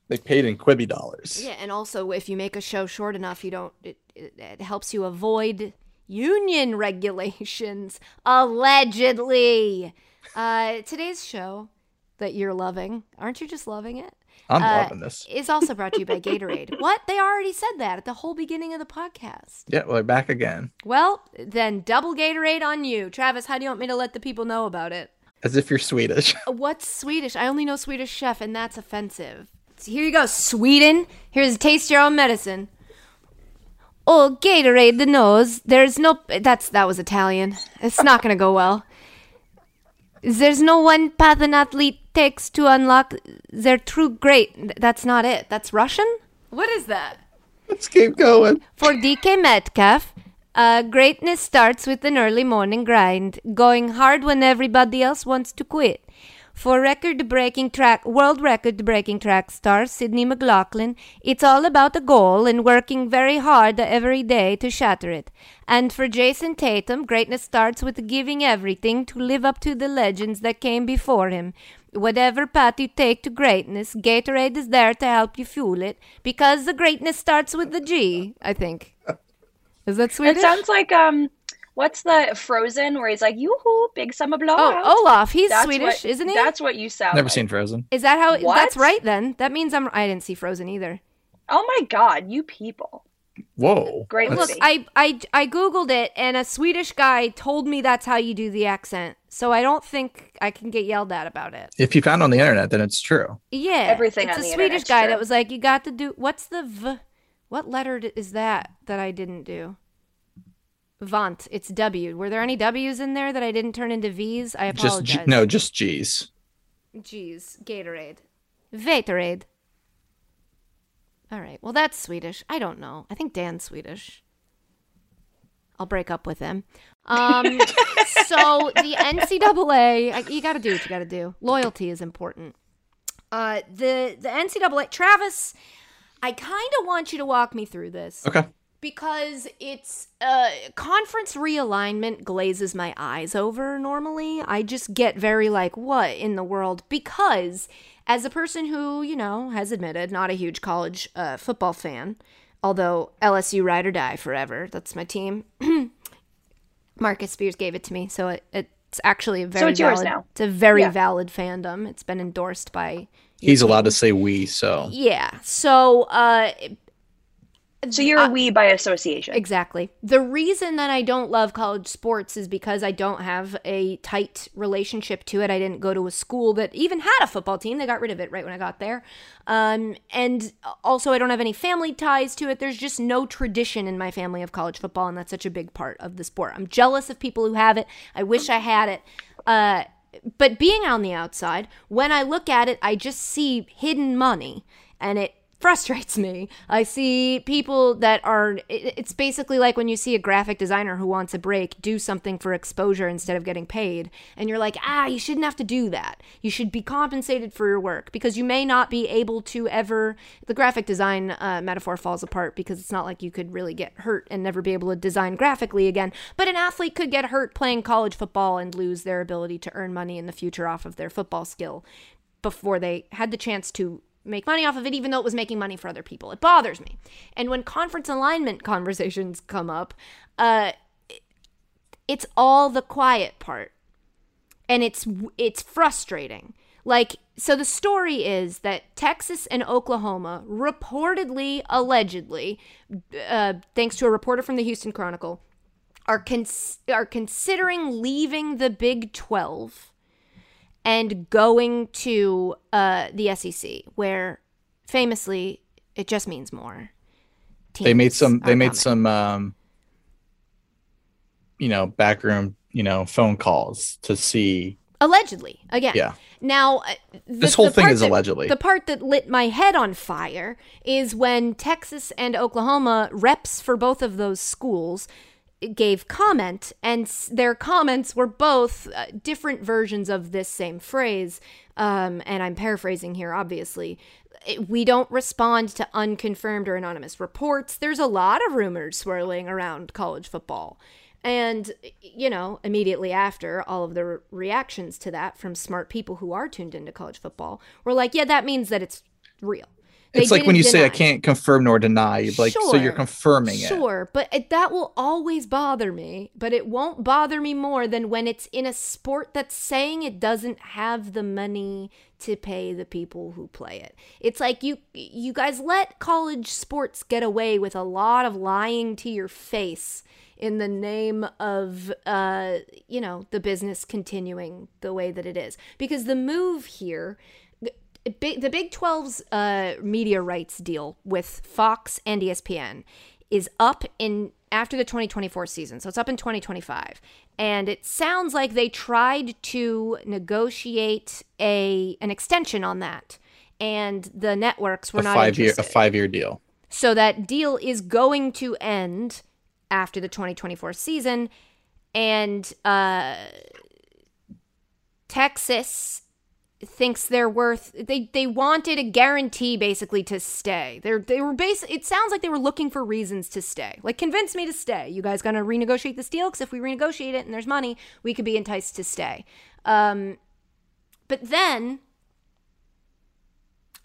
They paid in Quibi dollars. Yeah, and also if you make a show short enough, you don't. It, it, it helps you avoid union regulations. Allegedly, uh, today's show that you're loving, aren't you just loving it? I'm Uh, loving this. Is also brought to you by Gatorade. what? They already said that at the whole beginning of the podcast. Yeah, we're back again. Well, then double Gatorade on you, Travis. How do you want me to let the people know about it? As if you're Swedish. What's Swedish? I only know Swedish chef, and that's offensive. So here you go, Sweden. Here's taste your own medicine. Oh, Gatorade the nose. There's no. That's that was Italian. It's not gonna go well. There's no one path an athlete takes to unlock their true great. That's not it. That's Russian. What is that? Let's keep going. For DK Metcalf, uh, greatness starts with an early morning grind, going hard when everybody else wants to quit. For record-breaking track, world record-breaking track star Sydney McLaughlin, it's all about a goal and working very hard every day to shatter it. And for Jayson Tatum, greatness starts with giving everything to live up to the legends that came before him. Whatever path you take to greatness, Gatorade is there to help you fuel it because the greatness starts with the G, I think. Is that sweet? It sounds like um, what's the Frozen where he's like, "Yoo-hoo, big summer oh, blowout." oh, Olaf, he's That's Swedish, what- isn't he? That's what you sound. Never like. seen Frozen. Is that how? What? That's right then. That means I'm. I didn't see Frozen either. Oh my god, you people! Whoa. Great That's- Look, movie. I, I I googled it, and a Swedish guy told me that's how you do the accent. So I don't think I can get yelled at about it. If you found it on the internet, then it's true. Yeah, Everything It's on a the Swedish guy true. that was like, "You got to do what's the v? What letter is that that I didn't do?" Vant. It's W. Were there any W's in there that I didn't turn into V's? I Just apologize. G- no, just G's. Jeez, Gatorade. Vatorade. All right. Well, that's Swedish. I don't know. I think Dan's Swedish. I'll break up with him. Um, so the NCAA, you got to do what you got to do. Loyalty is important. Uh, the the NCAA, Travis, I kind of want you to walk me through this Okay. Because it's uh conference realignment glazes my eyes over normally. I just get very like what in the world? Because as a person who you know has admitted not a huge college uh, football fan although lsu ride or die forever that's my team marcus spears gave it to me. So it, it's actually a very it's yours valid, now. it's a very Yeah. valid fandom. It's been endorsed by He's allowed to say we, so. Yeah. So uh so you're a we by association. Exactly. The reason that I don't love college sports is because I don't have a tight relationship to it. I didn't go to a school that even had a football team. They got rid of it right when I got there. Um, and also, I don't have any family ties to it. There's just no tradition in my family of college football, and that's such a big part of the sport. I'm jealous of people who have it. I wish I had it. Uh, but being on the outside, when I look at it, I just see hidden money, and it frustrates me. I see people that are, it's basically like when you see a graphic designer who wants a break do something for exposure instead of getting paid. And you're like, ah, you shouldn't have to do that. You should be compensated for your work because you may not be able to ever, the graphic design uh, metaphor falls apart because it's not like you could really get hurt and never be able to design graphically again. But an athlete could get hurt playing college football and lose their ability to earn money in the future off of their football skill before they had the chance to make money off of it, even though it was making money for other people. It bothers me. And when conference alignment conversations come up, uh, it's all the quiet part, and it's it's frustrating. Like, so the story is that Texas and Oklahoma reportedly, allegedly, uh, thanks to a reporter from the Houston Chronicle, are cons- are considering leaving the Big Twelve and going to uh, the SEC, where famously it just means more. they made some. They made coming. some. um you know, backroom you know, phone calls to see. Allegedly, again. Yeah. Now, uh, the, This whole thing is that- allegedly. The part that lit my head on fire is when Texas and Oklahoma reps for both of those schools gave comment, and their comments were both uh, different versions of this same phrase. Um, and I'm paraphrasing here, obviously. We don't respond to unconfirmed or anonymous reports. There's a lot of rumors swirling around college football. And, you know, immediately after all of the re- reactions to that from smart people who are tuned into college football were like, yeah, that means that it's real. It's like when you didn't say I can't confirm nor deny. you're Like so, you're Sure. confirming it. Sure, but it, that will always bother me. But it won't bother me more than when it's in a sport that's saying it doesn't have the money to pay the people who play it. It's like you you guys let college sports get away with a lot of lying to your face in the name of uh you know the business continuing the way that it is because the move here Big, the Big 12's uh, media rights deal with Fox and ESPN is up in after the 2024 season. So it's up in 2025. And it sounds like they tried to negotiate a an extension on that. And the networks were A not five year a five year deal. So that deal is going to end after the 2024 season. And uh, Texas thinks they're worth they they wanted a guarantee basically to stay. They're they were base it sounds like they were looking for reasons to stay. Like convince me to stay. You guys gonna renegotiate this deal? Because if we renegotiate it and there's money, we could be enticed to stay. Um but then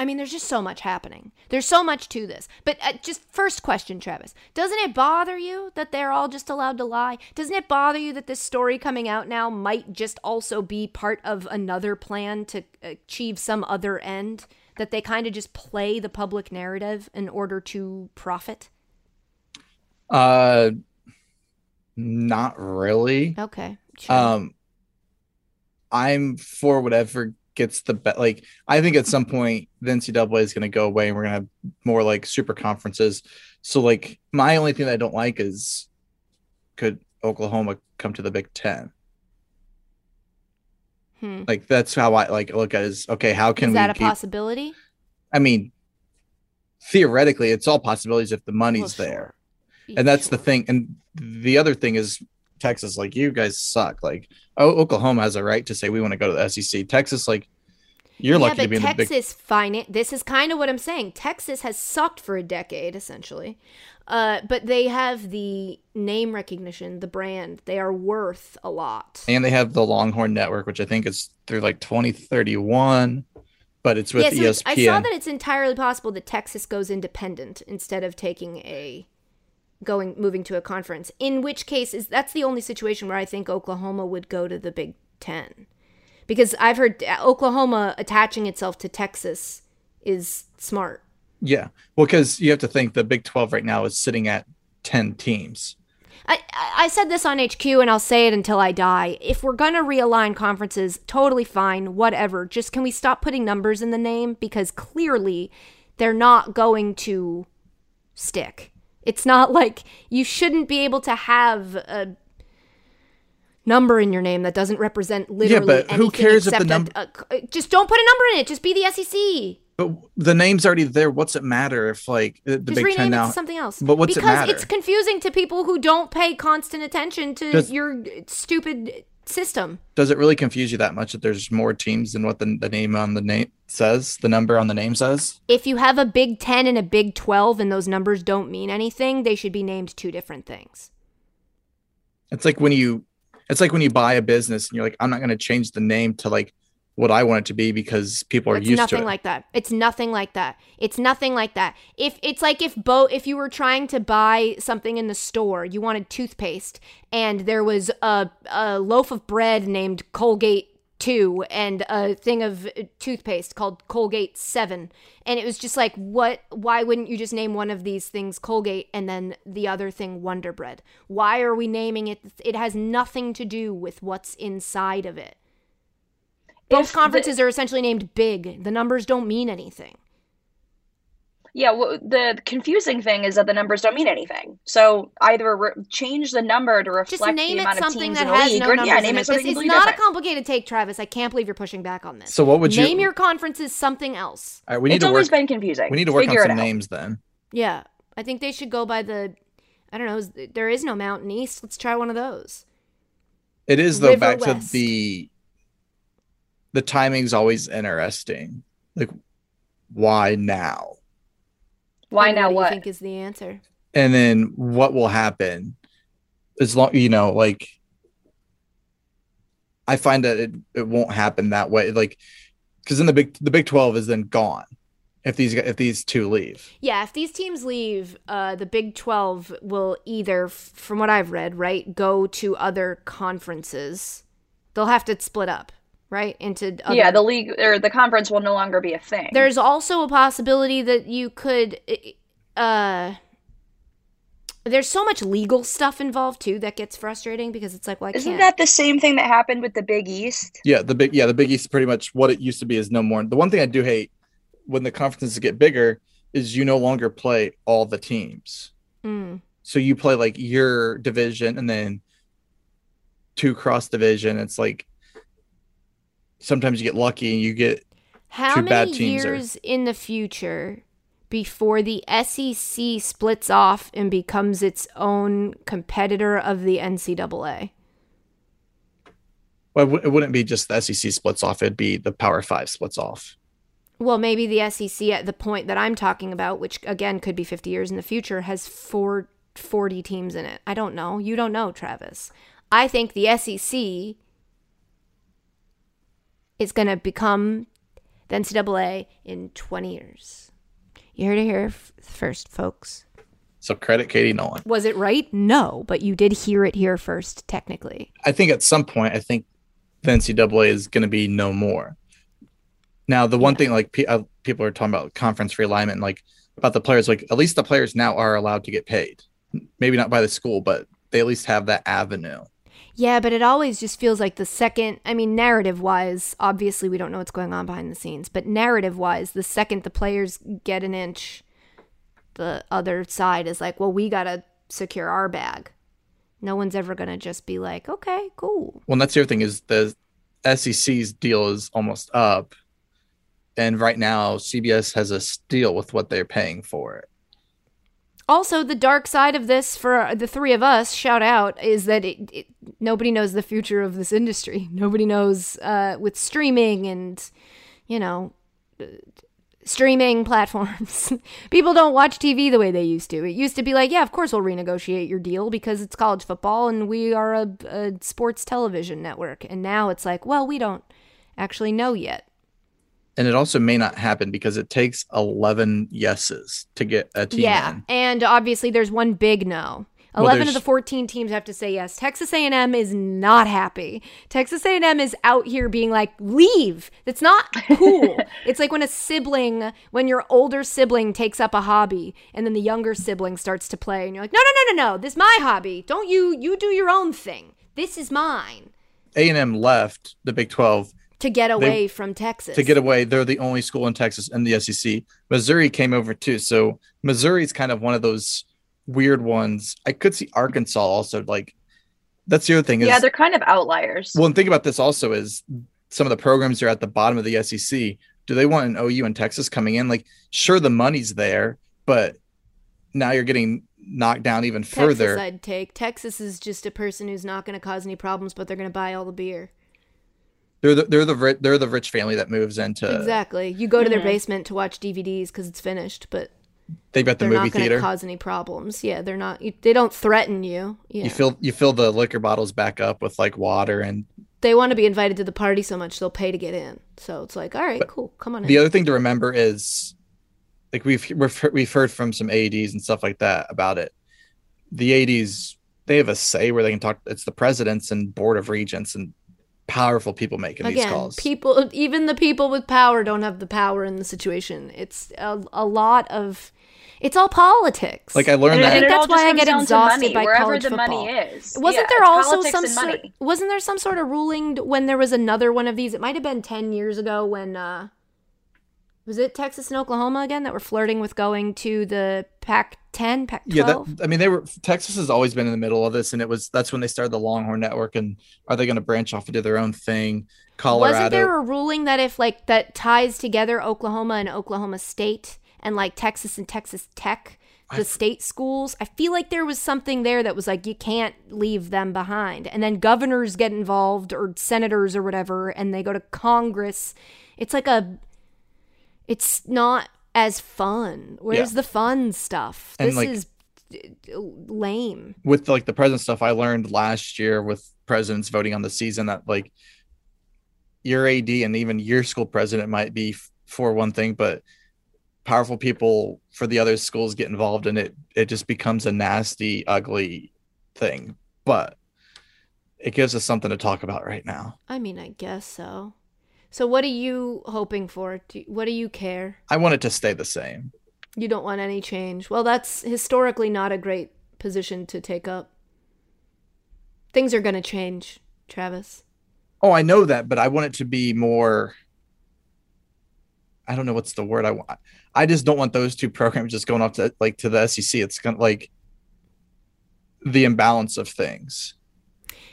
I mean, there's just so much happening. There's so much to this. But uh, just first question, Travis. Doesn't it bother you that they're all just allowed to lie? Doesn't it bother you that this story coming out now might just also be part of another plan to achieve some other end? That they kind of just play the public narrative in order to profit? Uh, not really. Okay. Sure. Um, I'm for whatever gets the bet. Like, I think at some point the NCAA is going to go away, and we're going to have more like super conferences. So, like, my only thing that I don't like is could Oklahoma come to the Big Ten? Hmm. Like, that's how I like look at it is okay. How can Is that a keep? possibility? I mean, theoretically, it's all possibilities if the money's Well, sure. there. and that's the thing and the other thing is texas like you guys suck like oh oklahoma has a right to say we want to go to the sec texas like you're yeah, lucky to be in the big Texas finan- This is kind of what I'm saying. Texas has sucked for a decade, essentially, uh, but they have the name recognition, the brand. They are worth a lot. and they have the longhorn network which i think is through like 2031 but it's with yeah, so espn it's- I saw that it's entirely possible that Texas goes independent instead of taking a going moving to a conference. In which case, is that's the only situation where I think Oklahoma would go to the Big Ten, because I've heard uh, Oklahoma attaching itself to Texas is smart. yeah well because you have to think the big 12 right now is sitting at 10 teams I, I I said this on HQ and I'll say it until I die. If we're going to realign conferences, totally fine, whatever. Just can we stop putting numbers in the name? Because clearly they're not going to stick. It's not like you shouldn't be able to have a number in your name that doesn't represent literally yeah, but who cares if the except a- num- a- a- uh, just don't put a number in it. Just be the SEC. but the name's already there what's it matter if like the, Just big rename 10 it now to something else. but what's it because matter? it's confusing to people who don't pay constant attention to Does- your stupid system. does it really confuse you that much that there's more teams than what the, the name on the name says the number on the name says If you have a Big 10 and a Big 12 and those numbers don't mean anything, they should be named two different things. It's like when you it's like when you buy a business and you're like, I'm not gonna change the name to like what I want it to be because people are It's used nothing to it. like that. It's nothing like that. It's nothing like that. If it's like if Bo if you were trying to buy something in the store, you wanted toothpaste and there was a a loaf of bread named Colgate 2 and a thing of toothpaste called Colgate 7 and it was just like what why wouldn't you just name one of these things Colgate and then the other thing Wonder Bread? Why are we naming it it has nothing to do with what's inside of it. Both If the- conferences are essentially named big. The numbers don't mean anything. Yeah, well, the confusing thing is that the numbers don't mean anything. So either re- change the number to reflect Just name the it amount of something teams that in the has league, no or numbers yeah, in name it. it something This is not different. a complicated take, Travis. I can't believe you're pushing back on this. So what would you Name your conferences something else. All right, we need it's to always work been confusing. we need to work Figure on some out. names then. Yeah, I think they should go by the. I don't know. There is no Mountain East. Let's try one of those. It is though River back West. to the the timing's always interesting. Like why now? Why now? do What? you think is the answer? And then what will happen as long you know like I find that it, it won't happen that way like cuz then the big the Big 12 is then gone if these if these two leave. Yeah, if these teams leave, uh, the Big 12 will either, from what I've read, right, go to other conferences. They'll have to split up, right, into other. yeah, the league or the conference will no longer be a thing. There's also a possibility that you could. Uh, there's so much legal stuff involved too that gets frustrating because it's like, well, I Isn't can't. that the same thing that happened with the Big East? Yeah, the big yeah, the Big East pretty much what it used to be is no more. The one thing I do hate when the conferences get bigger is you no longer play all the teams. Mm. So you play like your division and then two cross division. It's like sometimes you get lucky and you get How two bad teams are- years in the future before the SEC splits off and becomes its own competitor of the NCAA? well, it it wouldn't be just the SEC splits off, it'd be the Power Five splits off. Well, maybe the SEC at the point that I'm talking about, which again could be 50 years in the future, has four, 40 teams in it. I don't know. You don't know, Travis. I think the SEC is going to become the NCAA in 20 years. You heard it here f- first, folks. So credit Katie Nolan. Was it right? No, but you did hear it here first, technically. I think at some point, I think the NCAA is going to be no more. Now, the one thing like pe- uh, people are talking about conference realignment, like about the players, like at least the players now are allowed to get paid. Maybe not by the school, but they at least have that avenue. Yeah, but it always just feels like the second, I mean, narrative wise, obviously we don't know what's going on behind the scenes, but narrative wise, the second the players get an inch, the other side is like, well, we got to secure our bag. No one's ever going to just be like, okay, cool. Well, that's the other thing is the SEC's deal is almost up, and right now CBS has a deal with what they're paying for it. Also, the dark side of this for the three of us, shout out, is that it, it, nobody knows the future of this industry. Nobody knows uh, with streaming and, you know, uh, streaming platforms. People don't watch TV the way they used to. It used to be like, yeah, of course we'll renegotiate your deal because it's college football and we are a, a sports television network. And now it's like, well, we don't actually know yet. And it also may not happen because it takes 11 yeses to get a team yeah, in. and obviously there's one big no. Eleven of the fourteen teams have to say yes. Texas A&M is not happy. Texas A&M is out here being like, "Leave." That's not cool. it's like when a sibling, when your older sibling takes up a hobby, and then the younger sibling starts to play, and you're like, "No, no, no, no, no. This is my hobby. Don't you? You do your own thing. This is mine." A&M left the Big 12 To get away from Texas. to get away. They're the only school in Texas and the SEC. Missouri came over too. So Missouri's kind of one of those weird ones. I could see Arkansas also like that's the other thing is yeah, they're kind of outliers. well and think about this also is some of the programs are at the bottom of the SEC. Do they want an OU in Texas coming in? Like sure the money's there, but now you're getting knocked down even Texas, further. I'd take. Texas is just a person who's not going to cause any problems, but they're going to buy all the beer. They're the they're the ri- they're the rich family that moves into exactly. You go to their Mhm. basement to watch DVDs because it's finished, but they've got the they're movie not going to theater. cause any problems. Yeah, they're not. you- They don't threaten you. Yeah. You fill you fill the liquor bottles back up with like water and they want to be invited to the party so much they'll pay to get in. So it's like, all right, cool, come on in. the other thing to remember is like we've we've we've heard from some ads and stuff like that about it the ads they have a say where they can talk it's the presidents and board of regents and powerful people making these Again, calls people, even the people with power, don't have the power in the situation. It's a, a lot of. It's all politics. like i learned And I think that's why I get comes down to exhausted money, by wherever college the football. money is. Wasn't Yeah, there also some sort? Wasn't there some sort of ruling when there was another one of these? It might have been ten years ago when uh, Was it Texas and Oklahoma again that were flirting with going to the Pac 10, Pac 12? Yeah, that, I mean, they were Texas has always been in the middle of this, and it was that's when they started the Longhorn Network. And are they going to branch off into their own thing? Colorado. Wasn't there a ruling that if like that ties together Oklahoma and Oklahoma State and like Texas and Texas Tech, the state schools? I feel like there was something there that was like you can't leave them behind. And then governors get involved or senators or whatever, and they go to Congress. It's like a, it's not as fun. Where's Yeah. the fun stuff? And, This like- is lame. with like the president stuff I learned last year with presidents voting on the season that like your AD and even your school president might be f- for one thing, but powerful people for the other schools get involved and it it just becomes a nasty, ugly thing. But it gives us something to talk about right now. I mean, I guess so. So, what are you hoping for? Do, what do you care? I want it to stay the same. You don't want any change. Well, that's historically not a great position to take up. Things are going to change, Travis. Oh, I know that, but I want it to be more. I don't know what's the word I want. I just don't want those two programs just going off to like to the SEC. It's kind of like the imbalance of things.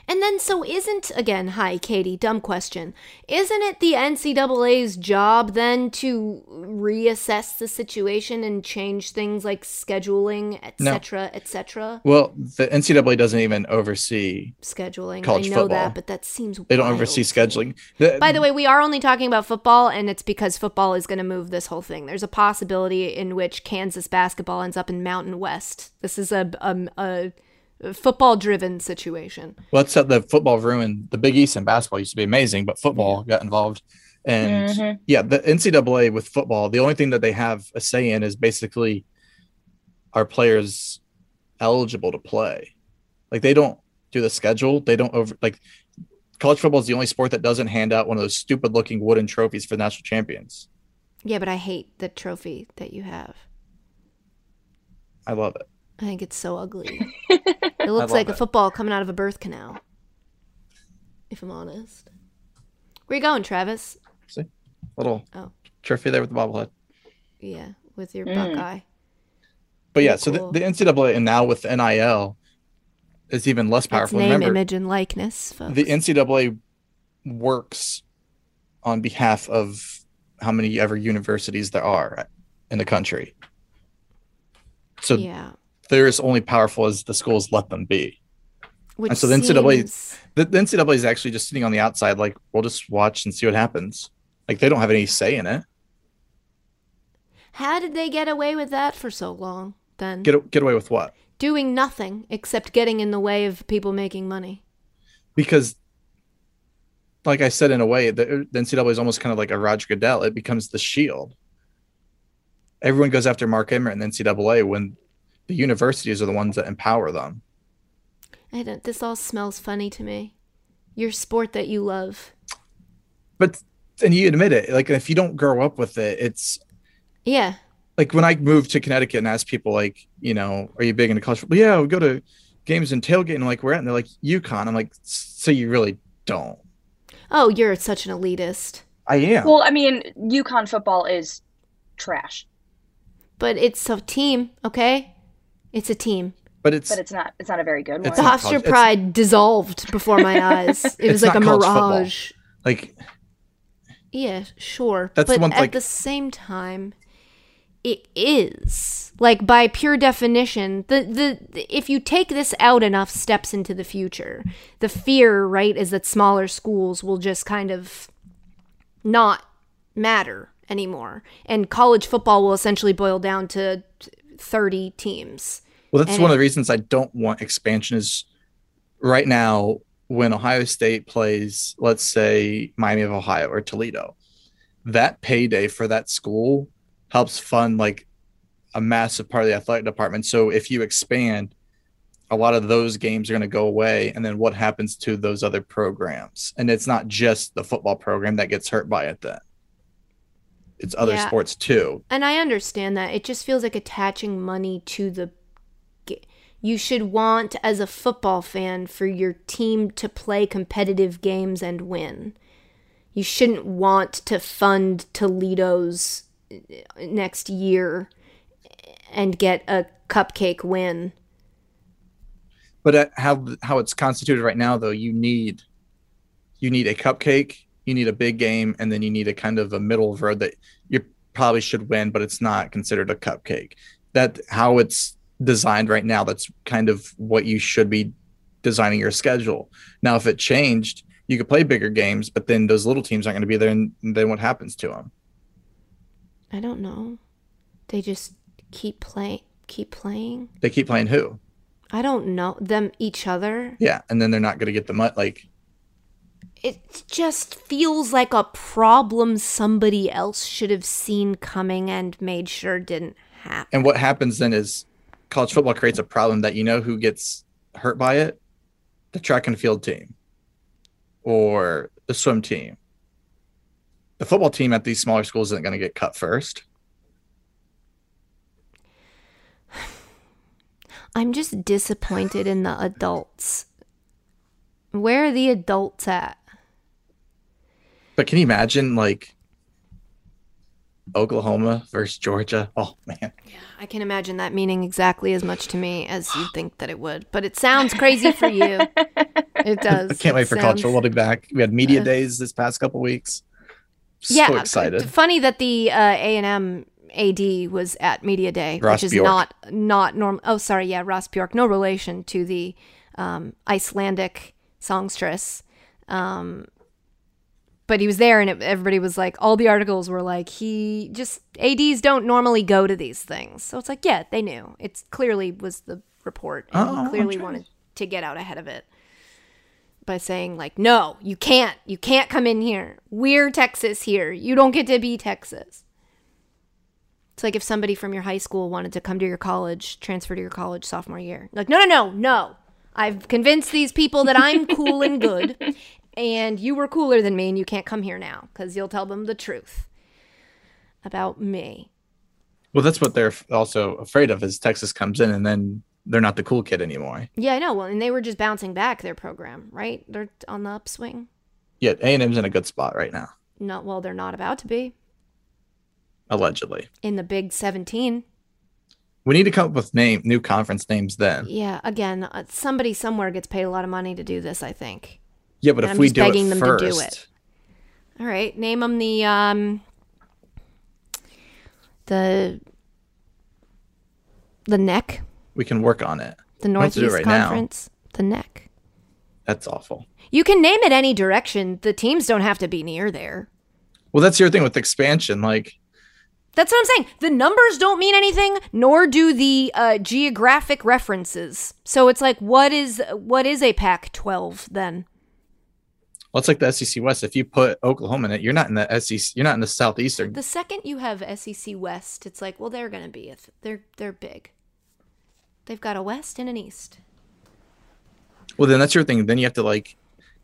And then, so isn't, again, hi, Katie, dumb question. Isn't it the NCAA's job then to reassess the situation and change things like scheduling, No. etc., etc.? Well, the NCAA doesn't even oversee. Scheduling. College I know football. that, but that seems They don't oversee scheduling. The- By the way, we are only talking about football, and it's because football is going to move this whole thing. There's a possibility in which Kansas basketball ends up in Mountain West. This is a um, a, football driven situation. well, that's how the football ruined the Big East and basketball used to be amazing, but football got involved. And Mhm. yeah, the NCAA with football, the only thing that they have a say in is basically are players eligible to play. Like they don't do the schedule. They don't over like college football is the only sport that doesn't hand out one of those stupid looking wooden trophies for national champions. Yeah, but I hate the trophy that you have. I love it. I think it's so ugly. It looks love like a football coming out of a birth canal. If I'm honest. Where you going, Travis? See, little Oh. trophy there with the bobblehead. Yeah, with your Mm. Buckeye. But yeah, so cool. the, the NCAA and now with NIL is even less It's powerful. name, Remember, image, and likeness, folks. the NCAA works on behalf of how many ever universities there are in the country. So yeah. They're as only powerful as the schools let them be. Which so the NCAA seems- The, the NCAA is actually just sitting on the outside, like we'll just watch and see what happens. Like they don't have any say in it. How did they get away with that for so long then? Get get away with what? Doing nothing except getting in the way of people making money. Because, like I said, in a way, the, the NCAA is almost kind of like a Roger Goodell. It becomes the shield. Everyone goes after Mark Emmert and the NCAA when the universities are the ones that empower them. I don't, this all smells funny to me. Your sport that you love. But and you admit it, like if you don't grow up with it, it's Yeah. like when I moved to Connecticut and asked people like, you know, are you big into college football? Yeah, we go to games and tailgate and like we're at and they're like UConn. I'm like, so you really don't. Oh, you're such an elitist. I am. Well, I mean, UConn football is trash, But it's a team, okay? It's a team. but it's, but it's not. It's not a very good It's The one. not Hofstra college- it's- Pride dissolved before my eyes. It was like a college football. mirage. like Yeah, sure. That's the but one, at like- the same time, it is like by pure definition. The, the the if you take this out enough steps into the future, the fear, right, is that smaller schools will just kind of not matter anymore, and college football will essentially boil down to thirty teams. Well, that's And one of the reasons I don't want expansion. Is right now when Ohio State plays, let's say Miami of Ohio or Toledo, that payday for that school helps fund like a massive part of the athletic department. So if you expand, a lot of those games are going to go away, and then what happens to those other programs? And it's not just the football program that gets hurt by it. Then it's other Yeah. sports too. And I understand that. It just feels like attaching money to the. ga- You should want, as a football fan, for your team to play competitive games and win. You shouldn't want to fund Toledo's next year and get a cupcake win. But uh, how how it's constituted right now, though, you need you need a cupcake, you need a big game, and then you need a kind of a middle of road that you probably should win, but it's not considered a cupcake. That how it's designed right now. That's kind of what you should be designing your schedule. Now, if it changed, you could play bigger games, but then those little teams aren't going to be there, and then what happens to them? I don't know. They just keep playing, keep playing. They keep playing who? I don't know them each other. Yeah, and then they're not going to get the mut like It just feels like a problem somebody else should have seen coming and made sure didn't happen. And what happens then is college football creates a problem that you know who gets hurt by it? The track and field team or the swim team. The football team at these smaller schools isn't going to get cut first. I'm just disappointed in the adults. Where are the adults at? But can you imagine like Oklahoma versus Georgia? Oh man. Yeah, I can imagine that meaning exactly as much to me as you think that it would, but it sounds crazy for you. It does. I can't wait It for sounds- football to be back. We had media Uh, days this past couple weeks. So yeah, excited. Funny that the uh, A and M AD was at media day, Ross which is Bjork. not not normal. Oh, sorry, yeah, Ross Bjork. No relation to the um, Icelandic songstress. Um, but he was there, and it, everybody was like, all the articles were like, he just ads don't normally go to these things. So it's like, yeah, they knew. It's clearly was the report, and Oh, he clearly wanted to get out ahead of it by saying like no you can't you can't come in here. We're texas here. You don't get to be texas. It's like if somebody from your high school wanted to come to your college transfer to your college sophomore year. Like no no no no. I've convinced these people that i'm cool and good and you were cooler than me and you can't come here now because you'll tell them the truth about me Well, that's what they're also afraid of is Texas comes in and then they're not the cool kid anymore. yeah i know well and they were just bouncing back their program right they're on the upswing Yeah, A and M's in a good spot right now, not well they're not about to be allegedly. in the big 17 We need to come up with name new conference names then. Yeah, again, uh, somebody somewhere gets paid a lot of money to do this, I think. Yeah, but And if I'm we do begging it them to first, do it. All right, name them the um the the neck, we can work on it. the don't have to do it Northeast right now. Conference, the neck. That's awful. You can name it any direction. The teams don't have to be near there. Well, that's your thing with expansion. Like, That's what I'm saying. The numbers don't mean anything, nor do the uh, geographic references. So it's like, what is what is a Pac-12 then? Well, it's like the SEC West. If you put Oklahoma in it, you're not in the SEC. You're not in the Southeastern. The second you have SEC West, it's like, well, they're going to be a th- they're they're big. They've got a West and an East. Well, then that's your thing. Then you have to like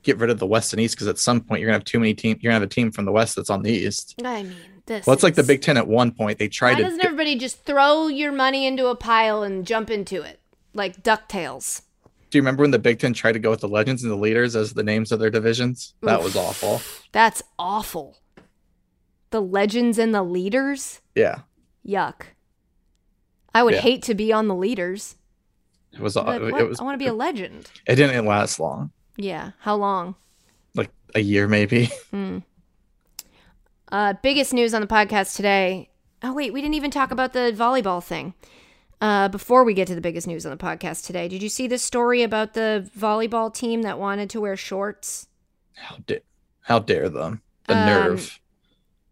get rid of the West and East because at some point you're gonna have too many teams. You're gonna have a team from the West that's on the East. I mean, this. Well, it's like the Big Ten at one point. They Why tried to. doesn't everybody just throw your money into a pile and jump into it like Ducktales? Do you remember when the Big Ten tried to go with the Legends and the Leaders as the names of their divisions? That was awful. That's awful. The legends and the leaders. Yeah, Yuck. I would Yeah. hate to be on the leaders. it was. Like, it, was. I want to be a legend. It didn't last long. Yeah. How long? Like a year maybe. Uh, biggest news on the podcast today. Oh wait, we didn't even talk about the volleyball thing. Uh, before we get to the biggest news on the podcast today, did you see this story about the volleyball team that wanted to wear shorts? How dare? How dare them? The Um, nerve.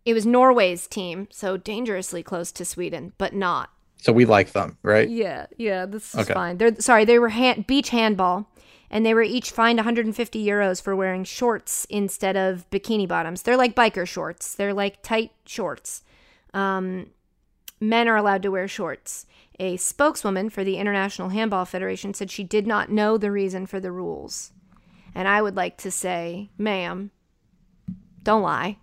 It was Norway's team, so dangerously close to Sweden, but not. So we like them, right? Yeah, yeah, this is Okay. fine. They're sorry, they were hand, beach handball, and they were each fined 150 euros for wearing shorts instead of bikini bottoms. They're like biker shorts. They're like tight shorts. Um, men are allowed to wear shorts. A spokeswoman for the International Handball Federation said she did not know the reason for the rules. And I would like to say, ma'am, don't lie.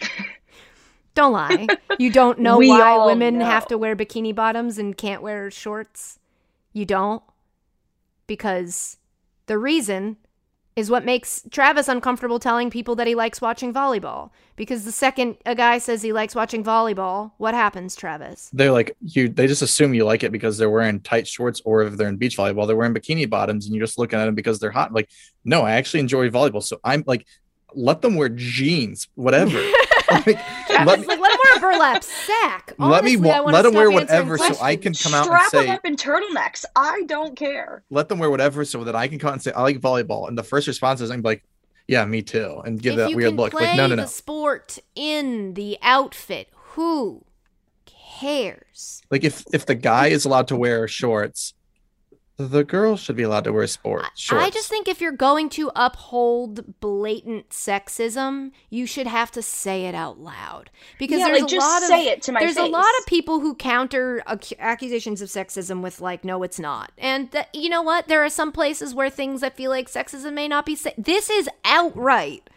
don't lie. You don't know why women know. have to wear bikini bottoms and can't wear shorts. You don't? Because the reason is what makes Travis uncomfortable telling people that he likes watching volleyball. Because the second a guy says he likes watching volleyball, what happens, Travis? They're like you. They just assume you like it because they're wearing tight shorts, or if they're in beach volleyball, they're wearing bikini bottoms, and you're just looking at them because they're hot. Like, no, I actually enjoy volleyball, so I'm like, let them wear jeans, whatever. like, Travis, let, like, let him wear a burlap sack. let me Honestly, I wa- let them stop wear whatever, so I can questions. come out and Strap them up in turtlenecks. I don't care. let them wear whatever, so that I can come out and say I like volleyball. And the first response is I'm like, yeah, me too, and give if that you weird can look. Play Like, no, no, the no. sport in the outfit. Who cares? Like if if the guy is allowed to wear shorts, the girl should be allowed to wear sport shorts. I just think if you're going to uphold blatant sexism, you should have to say it out loud because Yeah, there's like, a just lot of say it to my there's a lot of people who counter ac- accusations of sexism with like, no, it's not, and that you know what? There are some places where things that feel like sexism may not be. Sa- this is outright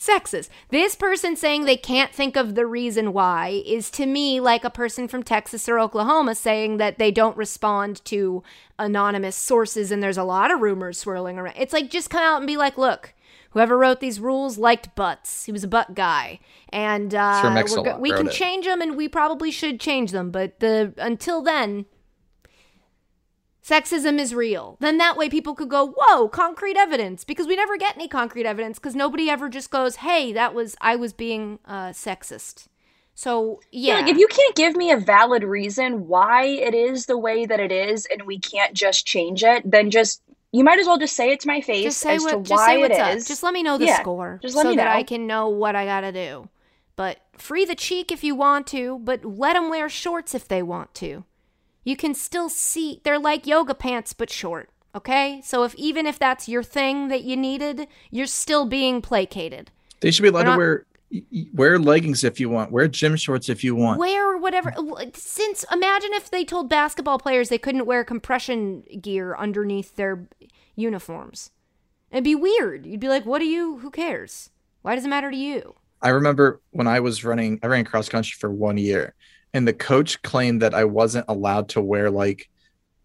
sexist. This person saying they can't think of the reason why is to me like a person from Texas or Oklahoma saying that they don't respond to anonymous sources and there's a lot of rumors swirling around. It's like just come out and be like, look, whoever wrote these rules liked butts. He was a butt guy. And uh, go- we can it. change them and we probably should change them, but the until then sexism is real. Then that way people could go, whoa, concrete evidence. Because we never get any concrete evidence because nobody ever just goes, hey, that was, I was being uh, sexist. So, yeah. Like if you can't give me a valid reason why it is the way that it is and we can't just change it, then just you might as well just say it to my face just say, as what, to just why it up. is. Just let me know the Yeah, score just let so me that know. I can know what I got to do. But free the cheek if you want to, but let them wear shorts if they want to. You can still see, they're like yoga pants, but short. Okay? So if even if that's your thing that you needed, you're still being placated. they should be allowed They're to wear wear leggings if you want, wear gym shorts if you want. Wear whatever. Since imagine if they told basketball players they couldn't wear compression gear underneath their uniforms. It'd be weird. You'd be like, what do you, who cares? Why does it matter to you? I remember when I was running, I ran cross country for one year, and the coach claimed that I wasn't allowed to wear like,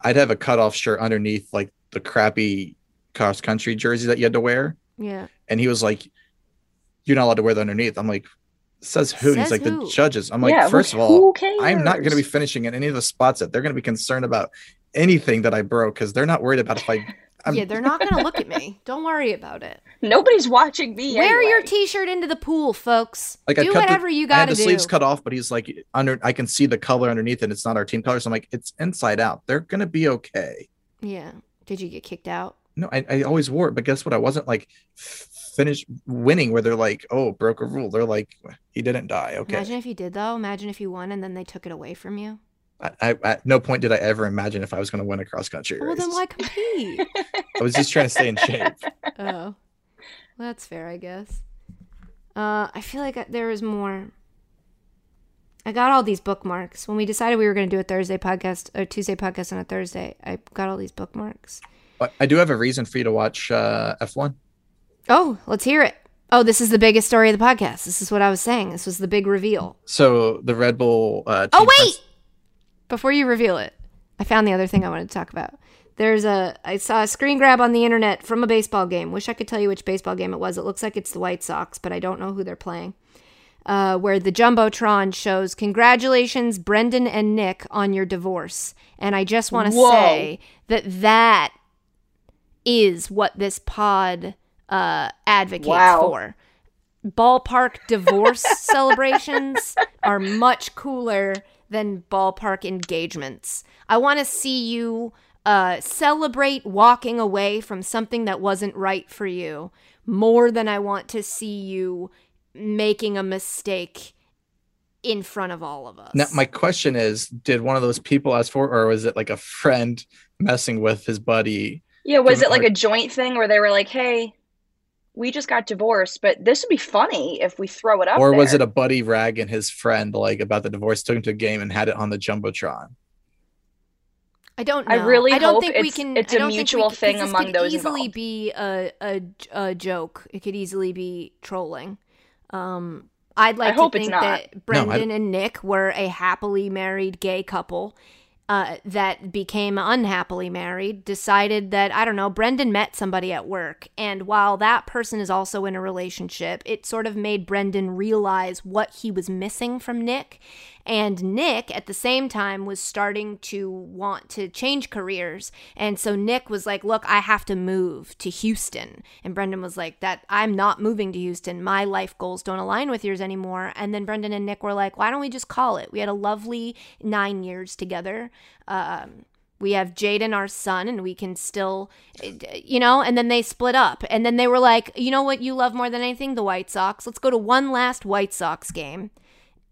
I'd have a cutoff shirt underneath like the crappy cross country jersey that you had to wear, Yeah. and he was like, "You're not allowed to wear that underneath." I'm like, "Says who?" And he's like, who? "The judges." I'm like, Yeah, first like, of all. I'm not going to be finishing in any of the spots that they're going to be concerned about anything that I broke because they're not worried about if I. I'm, yeah, they're not going to look at me. Don't worry about it. Nobody's watching me. Wear your t-shirt into the pool, folks. Like I do cut the- whatever you I got had to the do. sleeves cut off, but he's like under. I can see the color underneath, and it's not our team color. So I'm like, it's inside out. They're gonna be okay. Yeah. Did you get kicked out? No, I, I always wore it, but guess what? I wasn't like finished winning where they're like, oh, broke a rule. They're like, he didn't die. Okay. Imagine if you did though. Imagine if you won and then they took it away from you. I, I, at no point did I ever imagine if I was going to win a cross country Well, race. then why compete? I was just trying to stay in shape. oh, well, that's fair, I guess. Uh, I feel like I- there was more. I got all these bookmarks when we decided we were going to do a Thursday podcast or Tuesday podcast on a Thursday. I got all these bookmarks. But I do have a reason for you to watch uh, F1. Oh, let's hear it. Oh, this is the biggest story of the podcast. This is what I was saying. This was the big reveal. So the Red Bull. Uh, Oh wait! Before you reveal it, I found the other thing I wanted to talk about. There's a I saw a screen grab on the internet from a baseball game. Wish I could tell you which baseball game it was. It looks like it's the White Sox, but I don't know who they're playing. Uh, where the jumbotron shows congratulations, Brendan and Nick, on your divorce. And I just want to say that that is what this pod uh, advocates Wow. for. Ballpark divorce celebrations are much cooler than ballpark engagements. I want to see you uh, celebrate walking away from something that wasn't right for you more than I want to see you making a mistake in front of all of us. Now, my question is Did one of those people ask for, or was it like a friend messing with his buddy? Yeah, was it like like- a joint thing where they were like, "Hey, we just got divorced, but this would be funny if we throw it up." or was there." it a buddy rag and his friend like about the divorce, took him to a game and had it on the Jumbotron? I don't know. I really I don't hope think we can. it's I a don't think we mutual can- 'cause thing this among could those easily involved. be a, a a joke. It could easily be trolling. Um, I'd like I hope to it's think not. that Brendan and Nick were a happily married gay couple. Uh, that became unhappily married decided that, I don't know, Brendan met somebody at work. And while that person is also in a relationship, it sort of made Brendan realize what he was missing from Nick. And Nick, at the same time, was starting to want to change careers. And so Nick was like, Look, I have to move to Houston. And Brendan was like, That I'm not moving to Houston. My life goals don't align with yours anymore. And then Brendan and Nick were like, Why don't we just call it? We had a lovely nine years together. Um, we have Jaden, our son, and we can still, you know, and then they split up. And then they were like, you know what you love more than anything? The White Sox. Let's go to one last White Sox game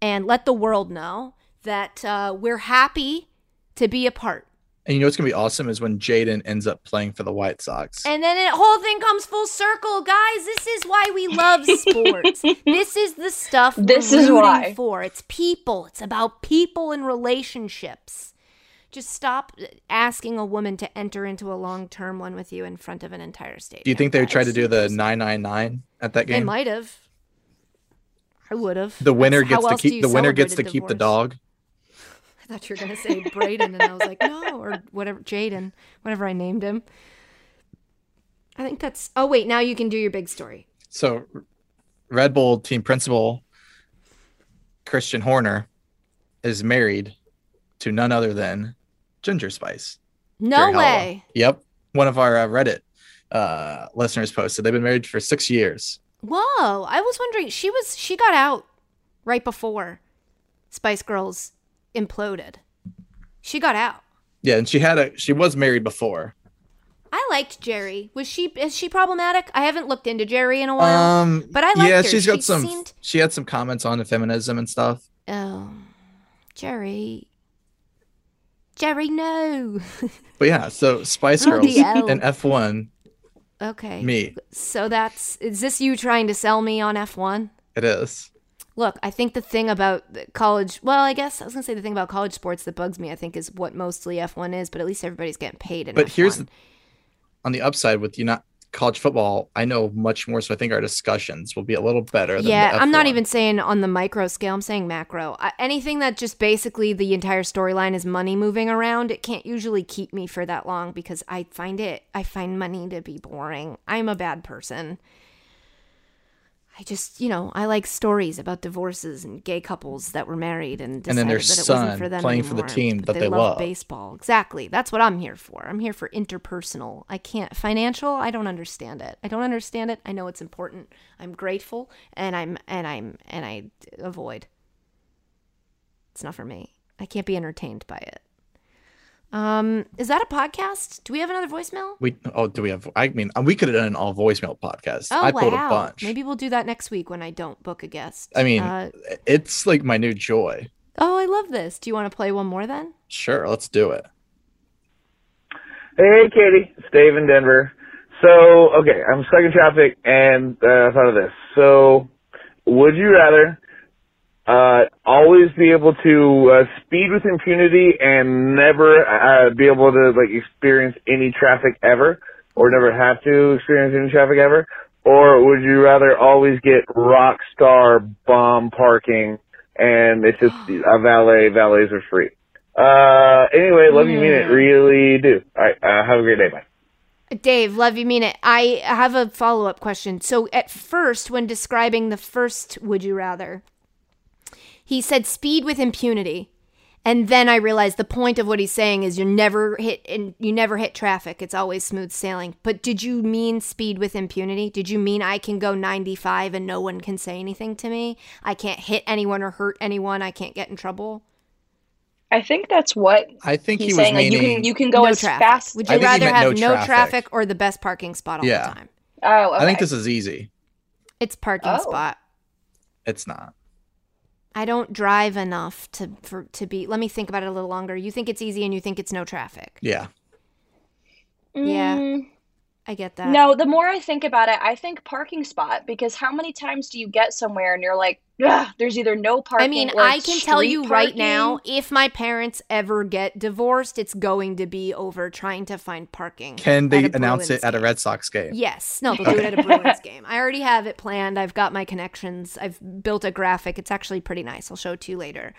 and let the world know that uh, we're happy to be a part. And you know what's gonna be awesome is when Jaden ends up playing for the White Sox. And then the whole thing comes full circle, guys. This is why we love sports. this is the stuff This we're is rooting why. for. It's people. It's about people and relationships. Just stop asking a woman to enter into a long-term one with you in front of an entire stadium. do you think they would try to do the nine nine nine at that game? They might have. I would have. The winner That's- gets to keep the winner gets to a keep the dog. I thought you were gonna say Braden, and I was like, no, or whatever, Jaden, whatever I named him. I think that's. Oh wait, now you can do your big story. So Red Bull team principal Christian Horner is married to none other than Ginger Spice. No Geri way. Yep. One of our uh, Reddit uh, listeners posted. They've been married for six years. Whoa! I was wondering. She was. She got out right before Spice Girls imploded. She got out. Yeah, and she had a she was married before. I liked Geri. Was she? Is she problematic? I haven't looked into Geri in a while. Um, But I liked yeah, her. she's got She some. seemed- She had some comments on the feminism and stuff. oh, Geri. Geri, no. But yeah, so Spice Girls and F one okay. me. So that's is this you trying to sell me on F1? It is. Look, I think the thing about college, well, I guess I was going to say the thing about college sports that bugs me, I think is what mostly F1 is, but at least everybody's getting paid in But F1. here's the, on the upside with you not college football. I know much more, so I think our discussions will be a little better. Than yeah, the I'm not even saying on the micro scale. I'm saying macro. I, anything that just basically the entire storyline is money moving around, it can't usually keep me for that long because I find it. I find money to be boring. I'm a bad person. I just, you know, I like stories about divorces and gay couples that were married and decided And then their that it son wasn't for them playing for the team but that they love love. baseball. Exactly. That's what I'm here for. I'm here for interpersonal. I can't financial. I don't understand it. I don't understand it. I know it's important. I'm grateful, and I'm and I'm and I avoid. It's not for me. I can't be entertained by it. Um, is that a podcast? Do we have another voicemail? We oh, do we have? I mean, we could have done an all voicemail podcast. Oh I pulled wow! a bunch. Maybe we'll do that next week when I don't book a guest. I mean, Uh, it's like my new joy. oh, I love this. Do you want to play one more then? Sure, let's do it. Hey, Katie. It's Dave in Denver. So, okay, I'm stuck in traffic and uh, I thought of this. So, would you rather uh, always be able to uh, speed with impunity and never uh, be able to like experience any traffic ever, or never have to experience any traffic ever, or would you rather always get rock star bomb parking and it's just a valet? Valets are free. Uh, anyway, love you, mean it, really do. All right, uh, have a great day, bye. Dave, love you, mean it. I have a follow up question. So, at first, when describing the first would you rather, he said speed with impunity. And then I realized the point of what he's saying is you never hit and you never hit traffic. It's always smooth sailing. But did you mean speed with impunity? Did you mean I can go 95 and no one can say anything to me? I can't hit anyone or hurt anyone. I can't get in trouble. I think that's what I think he's he was saying. Like you meaning. can you can go no as traffic. fast. Would you think rather have no no traffic. traffic or the best parking spot all Yeah. the time? Oh, okay. I think this is easy. It's parking Oh. spot. It's not. I don't drive enough to for to be. Let me think about it a little longer. You think it's easy and you think it's no traffic. Yeah. Yeah. Mm, I get that. No, the more I think about it, I think parking spot because how many times do you get somewhere and you're like, Ugh, there's either no parking I mean, or I can tell street you right now, if my parents ever get divorced, it's going to be over trying to find parking. Can they announce Bruins it at a. Red Sox game? Yes. No, they'll do it at a Bruins game. I already have it planned. I've got my connections. I've built a graphic. It's actually pretty nice. I'll show it to you later.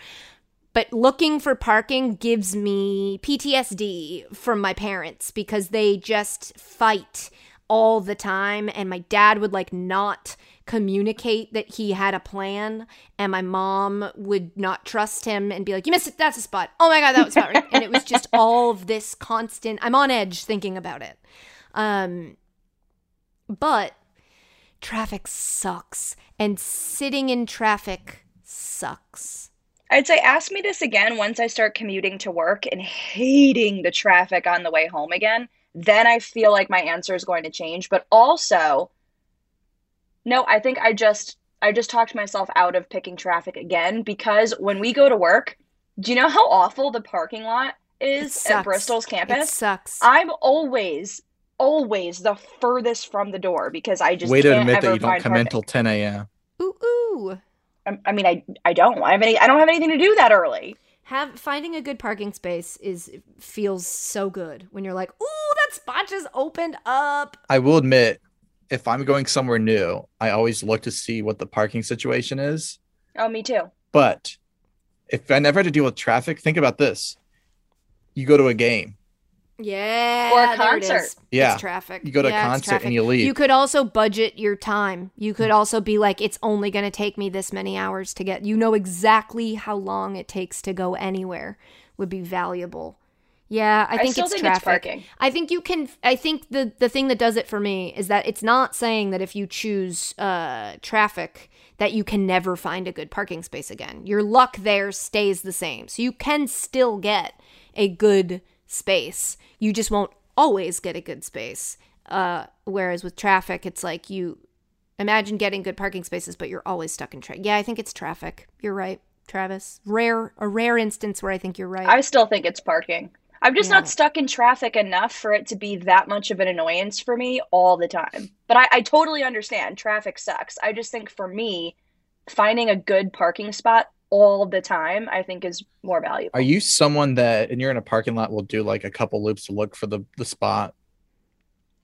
but looking for parking gives me PTSD from my parents because they just fight all the time and my dad would like not communicate that he had a plan and my mom would not trust him and be like you missed it that's a spot oh my god that was spot right and it was just all of this constant i'm on edge thinking about it um but traffic sucks and sitting in traffic sucks I'd say ask me this again once I start commuting to work and hating the traffic on the way home again. Then I feel like my answer is going to change. But also, no, I think I just I just talked myself out of picking traffic again because when we go to work, do you know how awful the parking lot is at Bristol's it campus? sucks I'm always always the furthest from the door because I just Way to can't admit ever that you don't come in till 10 a.m. ooh ooh I, I mean, I I don't. I have any. I don't have anything to do that early. have finding a good parking space is feels so good when you're like, "Ooh, that spot just opened up." I will admit, if I'm going somewhere new, I always look to see what the parking situation is. Oh, me too. But if I never had to deal with traffic, think about this. You go to a game, Yeah, Or a there it concert. is. Yeah. it's traffic. you go to Yeah, a concert and you leave. You could also budget your time. You could also be like, "It's only going to take me this many hours to get." You know exactly how long it takes to go anywhere. Would be valuable. Yeah, I I think still it's think it's traffic. parking. I think you can. I think the the thing that does it for me is that it's not saying that if you choose uh, traffic that you can never find a good parking space again. Your luck there stays the same, so you can still get a good space. You just won't always get a good space. Uh, whereas with traffic, it's like you imagine getting good parking spaces, but you're always stuck in traffic. Yeah, I think it's traffic. You're right, Travis. Rare, a rare instance where I think you're right. I still think it's parking. I'm just Yeah. not stuck in traffic enough for it to be that much of an annoyance for me all the time. But I, I totally understand traffic sucks. I just think for me, finding a good parking spot all the time, I think is more valuable. Are you someone that, and you're in a parking lot, will do like a couple loops to look for the, the spot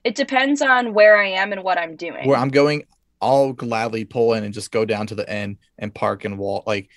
It depends on where I am and what I'm doing. where I'm going? I'll gladly pull in and just go down to the end and park and walk. Like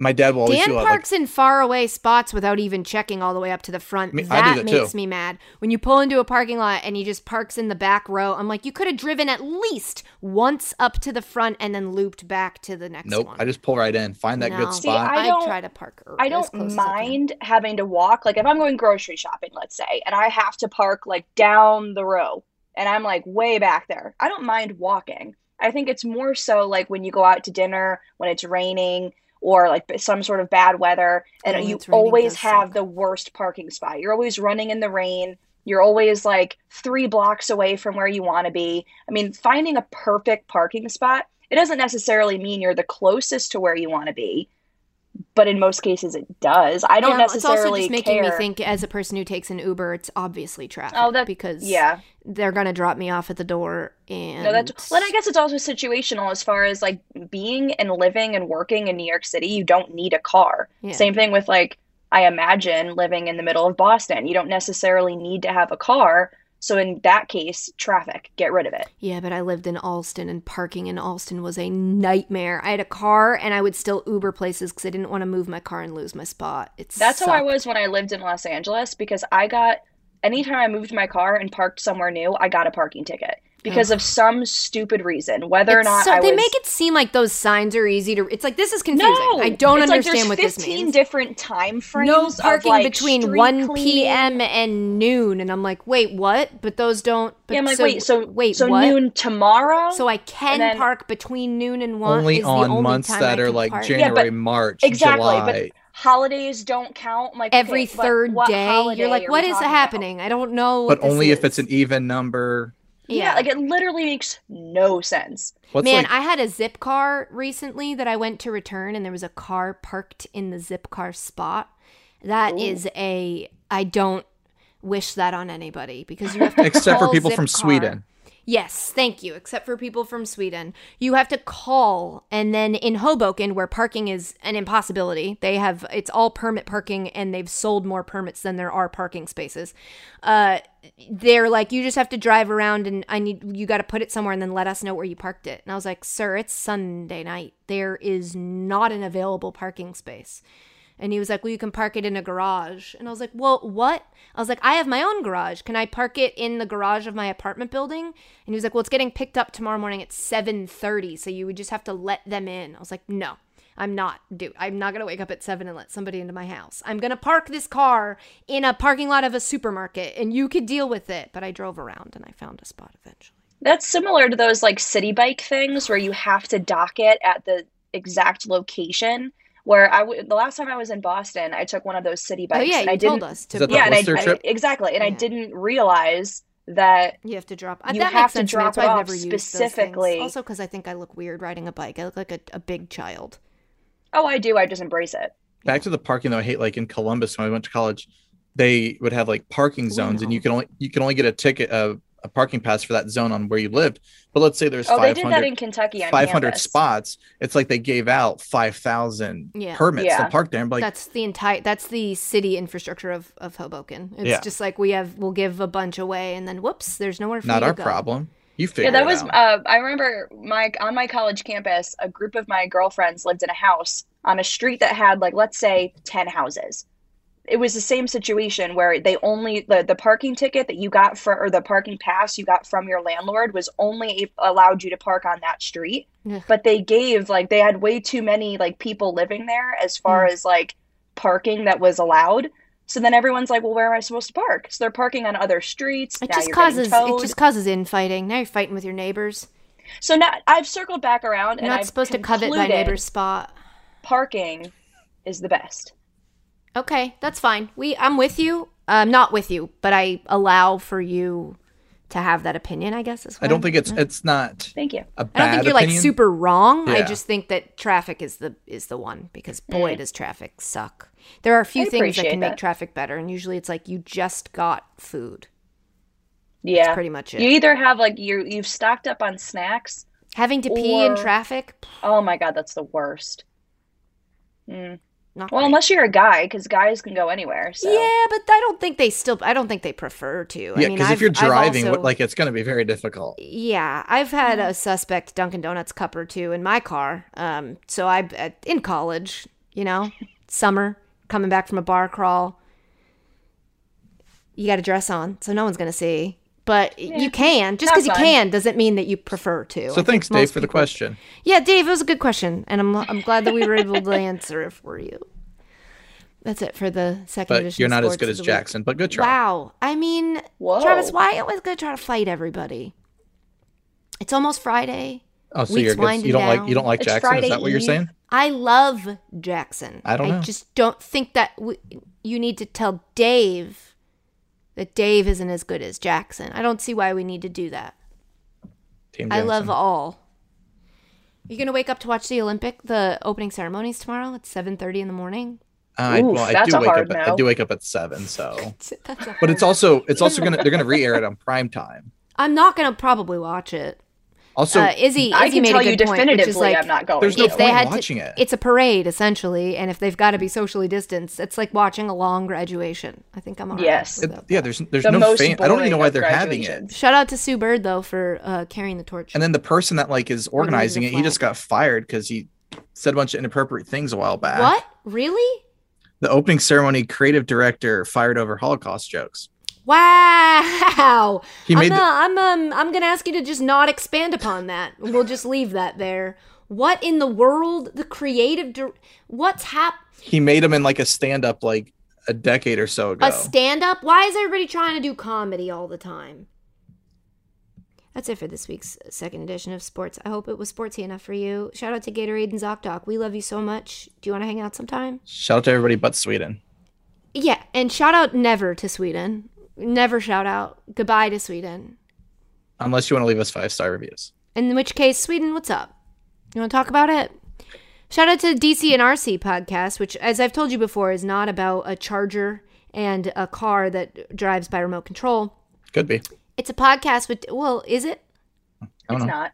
my dad will always Dan do that. Like, parks in faraway spots without even checking all the way up to the front. Me- I that do that makes too. me mad. When you pull into a parking lot and he just parks in the back row, I'm like, you could have driven at least once up to the front and then looped back to the next nope. one. I just pull right in, find that No. good See, spot. I I don't- try to park. I don't close as I can. mind having to walk. Like if I'm going grocery shopping, let's say, and I have to park like down the row and I'm like way back there. I don't mind walking. I think it's more so like when you go out to dinner when it's raining or like some sort of bad weather and Oh, you always have suck. the worst parking spot. You're always running in the rain. You're always like 3 blocks away from where you want to be. I mean, finding a perfect parking spot, it doesn't necessarily mean you're the closest to where you want to be but in most cases it does. I don't necessarily. Yeah, it's also necessarily just making care. me think as a person who takes an Uber, it's obviously traffic. Oh, that- because yeah, they're gonna drop me off at the door and no, that's. Well, I guess it's also situational as far as like being and living and working in New York City. You don't need a car. Yeah. Same thing with like I imagine living in the middle of Boston. You don't necessarily need to have a car. So in that case, traffic, get rid of it. Yeah, but I lived in Allston and parking in Allston was a nightmare. I had a car and I would still Uber places because I didn't want to move my car and lose my spot. It's That's how I was when I lived in Los Angeles because I got anytime I moved my car and parked somewhere new, I got a parking ticket because of some stupid reason, whether or not so, I they was make it seem like those signs are easy to. It's like this is confusing. No, I don't it's like understand there's what this 15 means. different time frames. No of, parking like, between 1 p.m. and noon, and I'm like, wait, what? But those don't. But Yeah, I'm like, so, wait, so wait, so what? noon tomorrow. So I can then- park between noon and one. only is the on only months time that are like park. Yeah, January, but- March, exactly, July. but holidays don't count. Like every okay, third what day. You're like, what is what we is talking about? happening? I don't know. but what this only if it's an even number. Yeah. like it literally makes no sense. What's Man, like I had a Zipcar recently that I went to return, and there was a car parked in the Zipcar spot. That is a. I don't wish that on anybody because you have to except for call people from Zipcar. Sweden. Yes, thank you. Except for people from Sweden. You have to call and then in Hoboken where parking is an impossibility. They have it's all permit parking and they've sold more permits than there are parking spaces. Uh they're like you just have to drive around and I need you got to put it somewhere and then let us know where you parked it. And I was like, "Sir, it's Sunday night. There is not an available parking space." And he was like, Well, you can park it in a garage. And I was like, Well, what? I was like, I have my own garage. Can I park it in the garage of my apartment building? And he was like, Well, it's getting picked up tomorrow morning at 7:30, so you would just have to let them in. I was like, No. I'm not, dude. I'm not gonna wake up at seven and let somebody into my house. I'm gonna park this car in a parking lot of a supermarket, and you could deal with it. But I drove around and I found a spot eventually. That's similar to those like city bike things where you have to dock it at the exact location. Where I w- the last time I was in Boston, I took one of those city bikes. oh yeah, and you I told didn't, us to. Is that the Yeah, and I, Whistler I- exactly, and I didn't realize that You have to drop. uh, You that have makes to sense drop That's it I've off never used specifically. things. Also, because I think I look weird riding a bike. I look like a, a big child. oh, I do. I just embrace it. Back to the parking though, I hate like in Columbus when I went to college, they would have like parking zones, and no. you can only you can only get a ticket uh, a parking pass for that zone on where you lived. But let's say there's Oh, they did that in Kentucky 500 campus. spots. It's like they gave out five thousand Yeah. permits Yeah. to park there. And be like, that's the entire. That's the city infrastructure of of Hoboken. It's Yeah. just like we have. We'll give a bunch away, and then whoops, there's nowhere for not you our to go. problem. You figure Yeah, that it was. out. Uh, I remember my on my college campus, a group of my girlfriends lived in a house on a street that had like let's say ten houses. It was the same situation where they only the, the parking ticket that you got for or the parking pass you got from your landlord was only a- allowed you to park on that street. Ugh. But they gave like they had way too many like people living there as far Mm. as like parking that was allowed. So then everyone's like, well, where am I supposed to park? So they're parking on other streets. It now just causes. It just causes infighting. Now you're fighting with your neighbors. So now I've circled back around You're and not I've supposed to covet my neighbor's spot. Parking is the best. Okay, that's fine. We I'm with you. I'm not with you, but I allow for you to have that opinion, I guess. Is I don't what think it's it's not Thank you. a bad I don't think you're like super wrong. I just think that traffic is the is the one because boy does traffic suck. There are a few I things that appreciate can make traffic better, and usually it's like you just got food. Yeah. pretty much it. You either have like you you've stocked up on snacks. Having to pee in traffic, Oh my god, that's the worst. Mm. Not Well, great. unless you're a guy, because guys can go anywhere. So Yeah, but I don't think they still. I don't think they prefer to. Yeah, I mean, because if you're driving, also- like it's going to be very difficult. Yeah, I've had a suspect Dunkin' Donuts cup or two in my car. Um, so I at- in college, you know, summer coming back from a bar crawl. You got a dress on, so no one's gonna see. But you can. Just because you can doesn't mean that you prefer to. So think thanks, Dave, most for the question. Yeah, Dave, it was a good question, and I'm I'm glad that we were able to answer it for you. That's it for the second But edition. you're of not as good as the Week. Jackson, but good try. Wow. I mean, Whoa. Travis, why you always gonna try to fight everybody? It's almost Friday. Oh, so Week's you're good. winding You don't like down. you don't like It's Jackson? Friday Is that what you're Eve. saying? I love Jackson. I don't know. just don't think that w- you need to tell Dave that Dave isn't as good as Jackson. I don't see why we need to do that. Team I love all. Are You gonna wake up to watch the Olympic, the opening ceremonies tomorrow at seven thirty in the morning? Uh, I, Oof, well, I do wake up. At, no. I do wake up at seven. So, but it's also it's also gonna they're gonna re-air it on prime time. I'm not gonna probably watch it. Also, uh, Izzy, I Izzy can made tell a you good point, which is definitively like I'm not going There's no if they point had watching to, it. it's a parade essentially, and if they've got to be socially distanced, it's like watching a long graduation. I think I'm alright. Yes. with it- yeah, there's there's The no most fame. I don't even know why they're having it. Shout out to Sue Bird though for uh, carrying the torch. And then the person that like is organizing it, he just got fired because he said a bunch of inappropriate things a while back. what? Really? The opening ceremony creative director fired over Holocaust jokes. Wow. He I'm the- I'm um I'm gonna ask you to just not expand upon that. We'll just leave that there. What in the world? The creative. Dir- What's hap? He made him in like a stand up like a decade or so ago. A stand up? Why is everybody trying to do comedy all the time? That's it for this week's second edition of Sports. I hope it was sportsy enough for you. Shout out to Gatorade and ZocDoc. We love you so much. Do you want to hang out sometime? Shout out to everybody but Sweden. Yeah, and shout out never to Sweden. Never shout out. Goodbye to Sweden. Unless you want to leave us five star reviews. In which case, Sweden, what's up? You want to talk about it? Shout out to DC and RC podcast, which, as I've told you before, is not about a charger and a car that drives by remote control. Could be. It's a podcast with, well, is it? I don't It's know. not.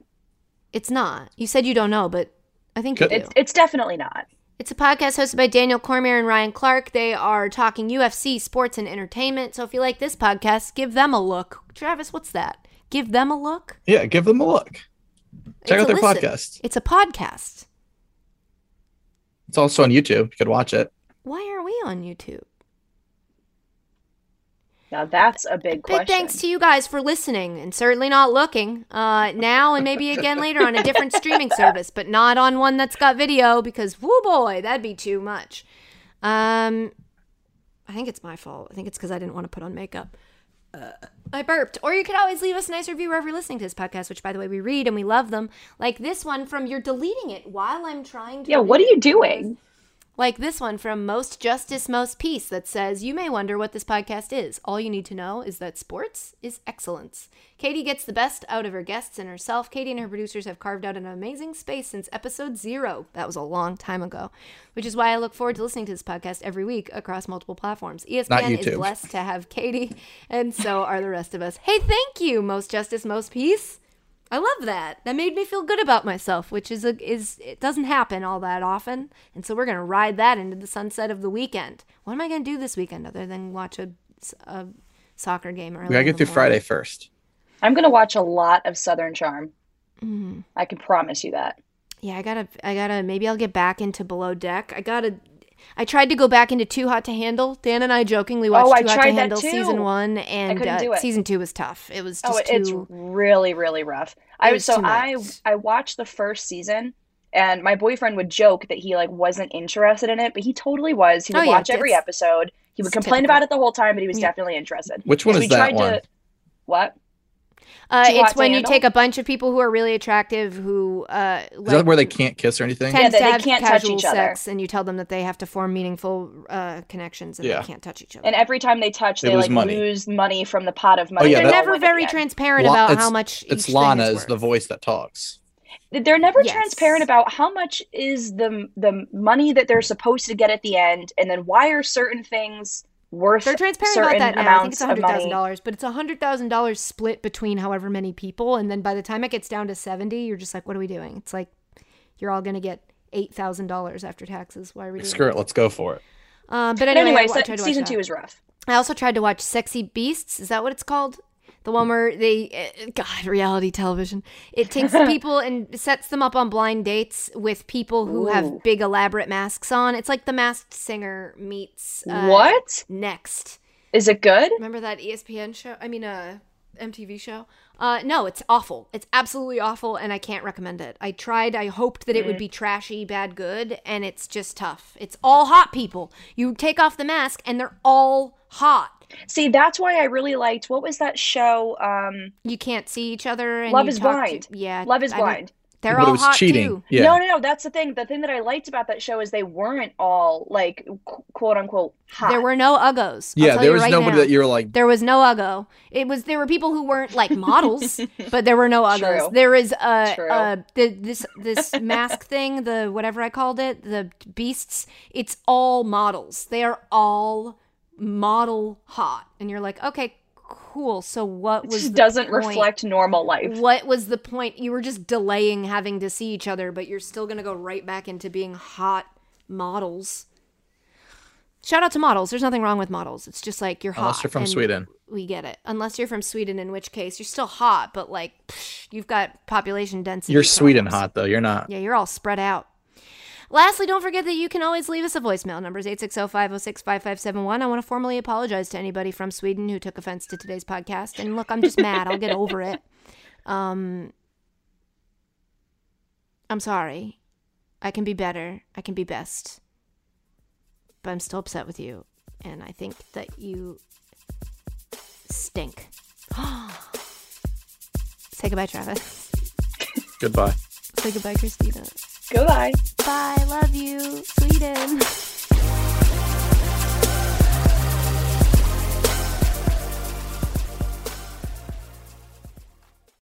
It's not. You said you don't know, but I think you Could- do. It's it's definitely not. It's a podcast hosted by Daniel Cormier and Ryan Clark. They are talking UFC, sports, and entertainment. So if you like this podcast, give them a look. Travis, what's that? Give them a look? Yeah, give them a look. Check It's out their listen. podcast. It's a podcast. It's also on YouTube. You could watch it. why aren't we on YouTube? Now that's a big Big question. thanks to you guys for listening and certainly not looking uh, now and maybe again later on a different streaming service, but not on one that's got video because whoo boy, that'd be too much. Um, I think it's my fault. I think it's because I didn't want to put on makeup. Uh, I burped. Or you could always leave us a nice review wherever you're listening to this podcast, which by the way we read and we love them. Like this one from you're deleting it while I'm trying to. yeah, what are you doing? Like this one from Most Justice, Most Peace that says, You may wonder what this podcast is. All you need to know is that sports is excellence. Katie gets the best out of her guests and herself. Katie and her producers have carved out an amazing space since episode zero. That was a long time ago, which is why I look forward to listening to this podcast every week across multiple platforms. ESPN is blessed to have Katie, and so are the rest of us. Hey, thank you, Most Justice, Most Peace. I love that. That made me feel good about myself, which is a is it doesn't happen all that often, and so we're gonna ride that into the sunset of the weekend. What am I gonna do this weekend other than watch a, a soccer game? Early We gotta get the through Friday first. I'm gonna watch a lot of Southern Charm. Mm-hmm. I can promise you that. Yeah, I gotta, I gotta. Maybe I'll get back into Below Deck. I gotta. I tried to go back into Too Hot to Handle. Dan and I jokingly watched Oh, I Too Hot tried to Handle too. season one, and couldn't uh, do it. season two was tough. It was just Oh, it's too. really, really rough. I was was so too I much. I watched the first season and my boyfriend would joke that he like wasn't interested in it, but he totally was. He would Oh, yeah, watch every episode. He would complain typical. about it the whole time, but he was Yeah. definitely interested. Which one is we that tried one? to what? Uh, it's Hot to when you Handle? take a bunch of people who are really attractive who uh, Is that where they can't kiss or anything? tends they- to they have can't touch casual each other. sex, and you tell them that they have to form meaningful uh, connections, and Yeah. they can't touch each other. And every time they touch, They they, lose like money. lose money from the pot of money. yeah, They're they all never very the transparent La- about how much It's each Lana thing is is the voice that talks. They're never Yes. transparent about how much is the the money that they're supposed to get at the end, and then why are certain things worth They're transparent about that now. I think it's amounts hundred thousand dollars, but it's hundred thousand dollars split between however many people, and then by the time it gets down to seventy, you're just like, "What are we doing?" It's like you're all gonna get eight thousand dollars after taxes. Why are we doing? Screw it, let's go for it. Um, but But anyway, anyway, so wa- I tried to watch season two is rough. I also tried to watch Sexy Beasts. Is that what it's called? The one where they, uh, God, reality television. It takes people and sets them up on blind dates with people who Ooh. have big elaborate masks on. It's like The Masked Singer meets uh, what Next. is it good? Remember that ESPN show? I mean, uh, MTV show? Uh, no, it's awful. It's absolutely awful, and I can't recommend it. I tried. I hoped that it would be trashy, bad, good, and it's just tough. It's all hot people. You take off the mask, and they're all hot. See, that's why I really liked. What was that show? Um, You can't see each other. And Love you is Blind. To, yeah, Love is I don't- Blind. They're but all it was hot cheating. too. Yeah. No, no, no. That's the thing. The thing that I liked about that show is they weren't all like quote unquote hot. There were no uggos. I'll yeah, tell there you was right nobody now. that you were like, There was no uggo. It was there were people who weren't like models, but there were no uggos. True. There is uh, True. uh the, this this mask thing, the whatever I called it, the beasts. It's all models. They are all model hot, and you're like, okay, cool. So what It was just doesn't point? reflect normal life. What was the point? You were just delaying having to see each other, but you're still gonna go right back into being hot models. Shout out to models. There's nothing wrong with models. It's just like you're hot. unless you're from Sweden. We get it. Unless you're from Sweden, in which case you're still hot, but like psh, you've got population density. You're Sweden problems. hot though. You're not. Yeah, you're all spread out. Lastly, don't forget that you can always leave us a voicemail. Number is 860-506-5571. I want to formally apologize to anybody from Sweden who took offense to today's podcast. And look, I'm just mad. I'll get over it. Um, I'm sorry. I can be better. I can be best. But I'm still upset with you. And I think that you stink. Say goodbye, Travis. Goodbye. Say goodbye, Christina. Goodbye. Bye. Love you, Sweden.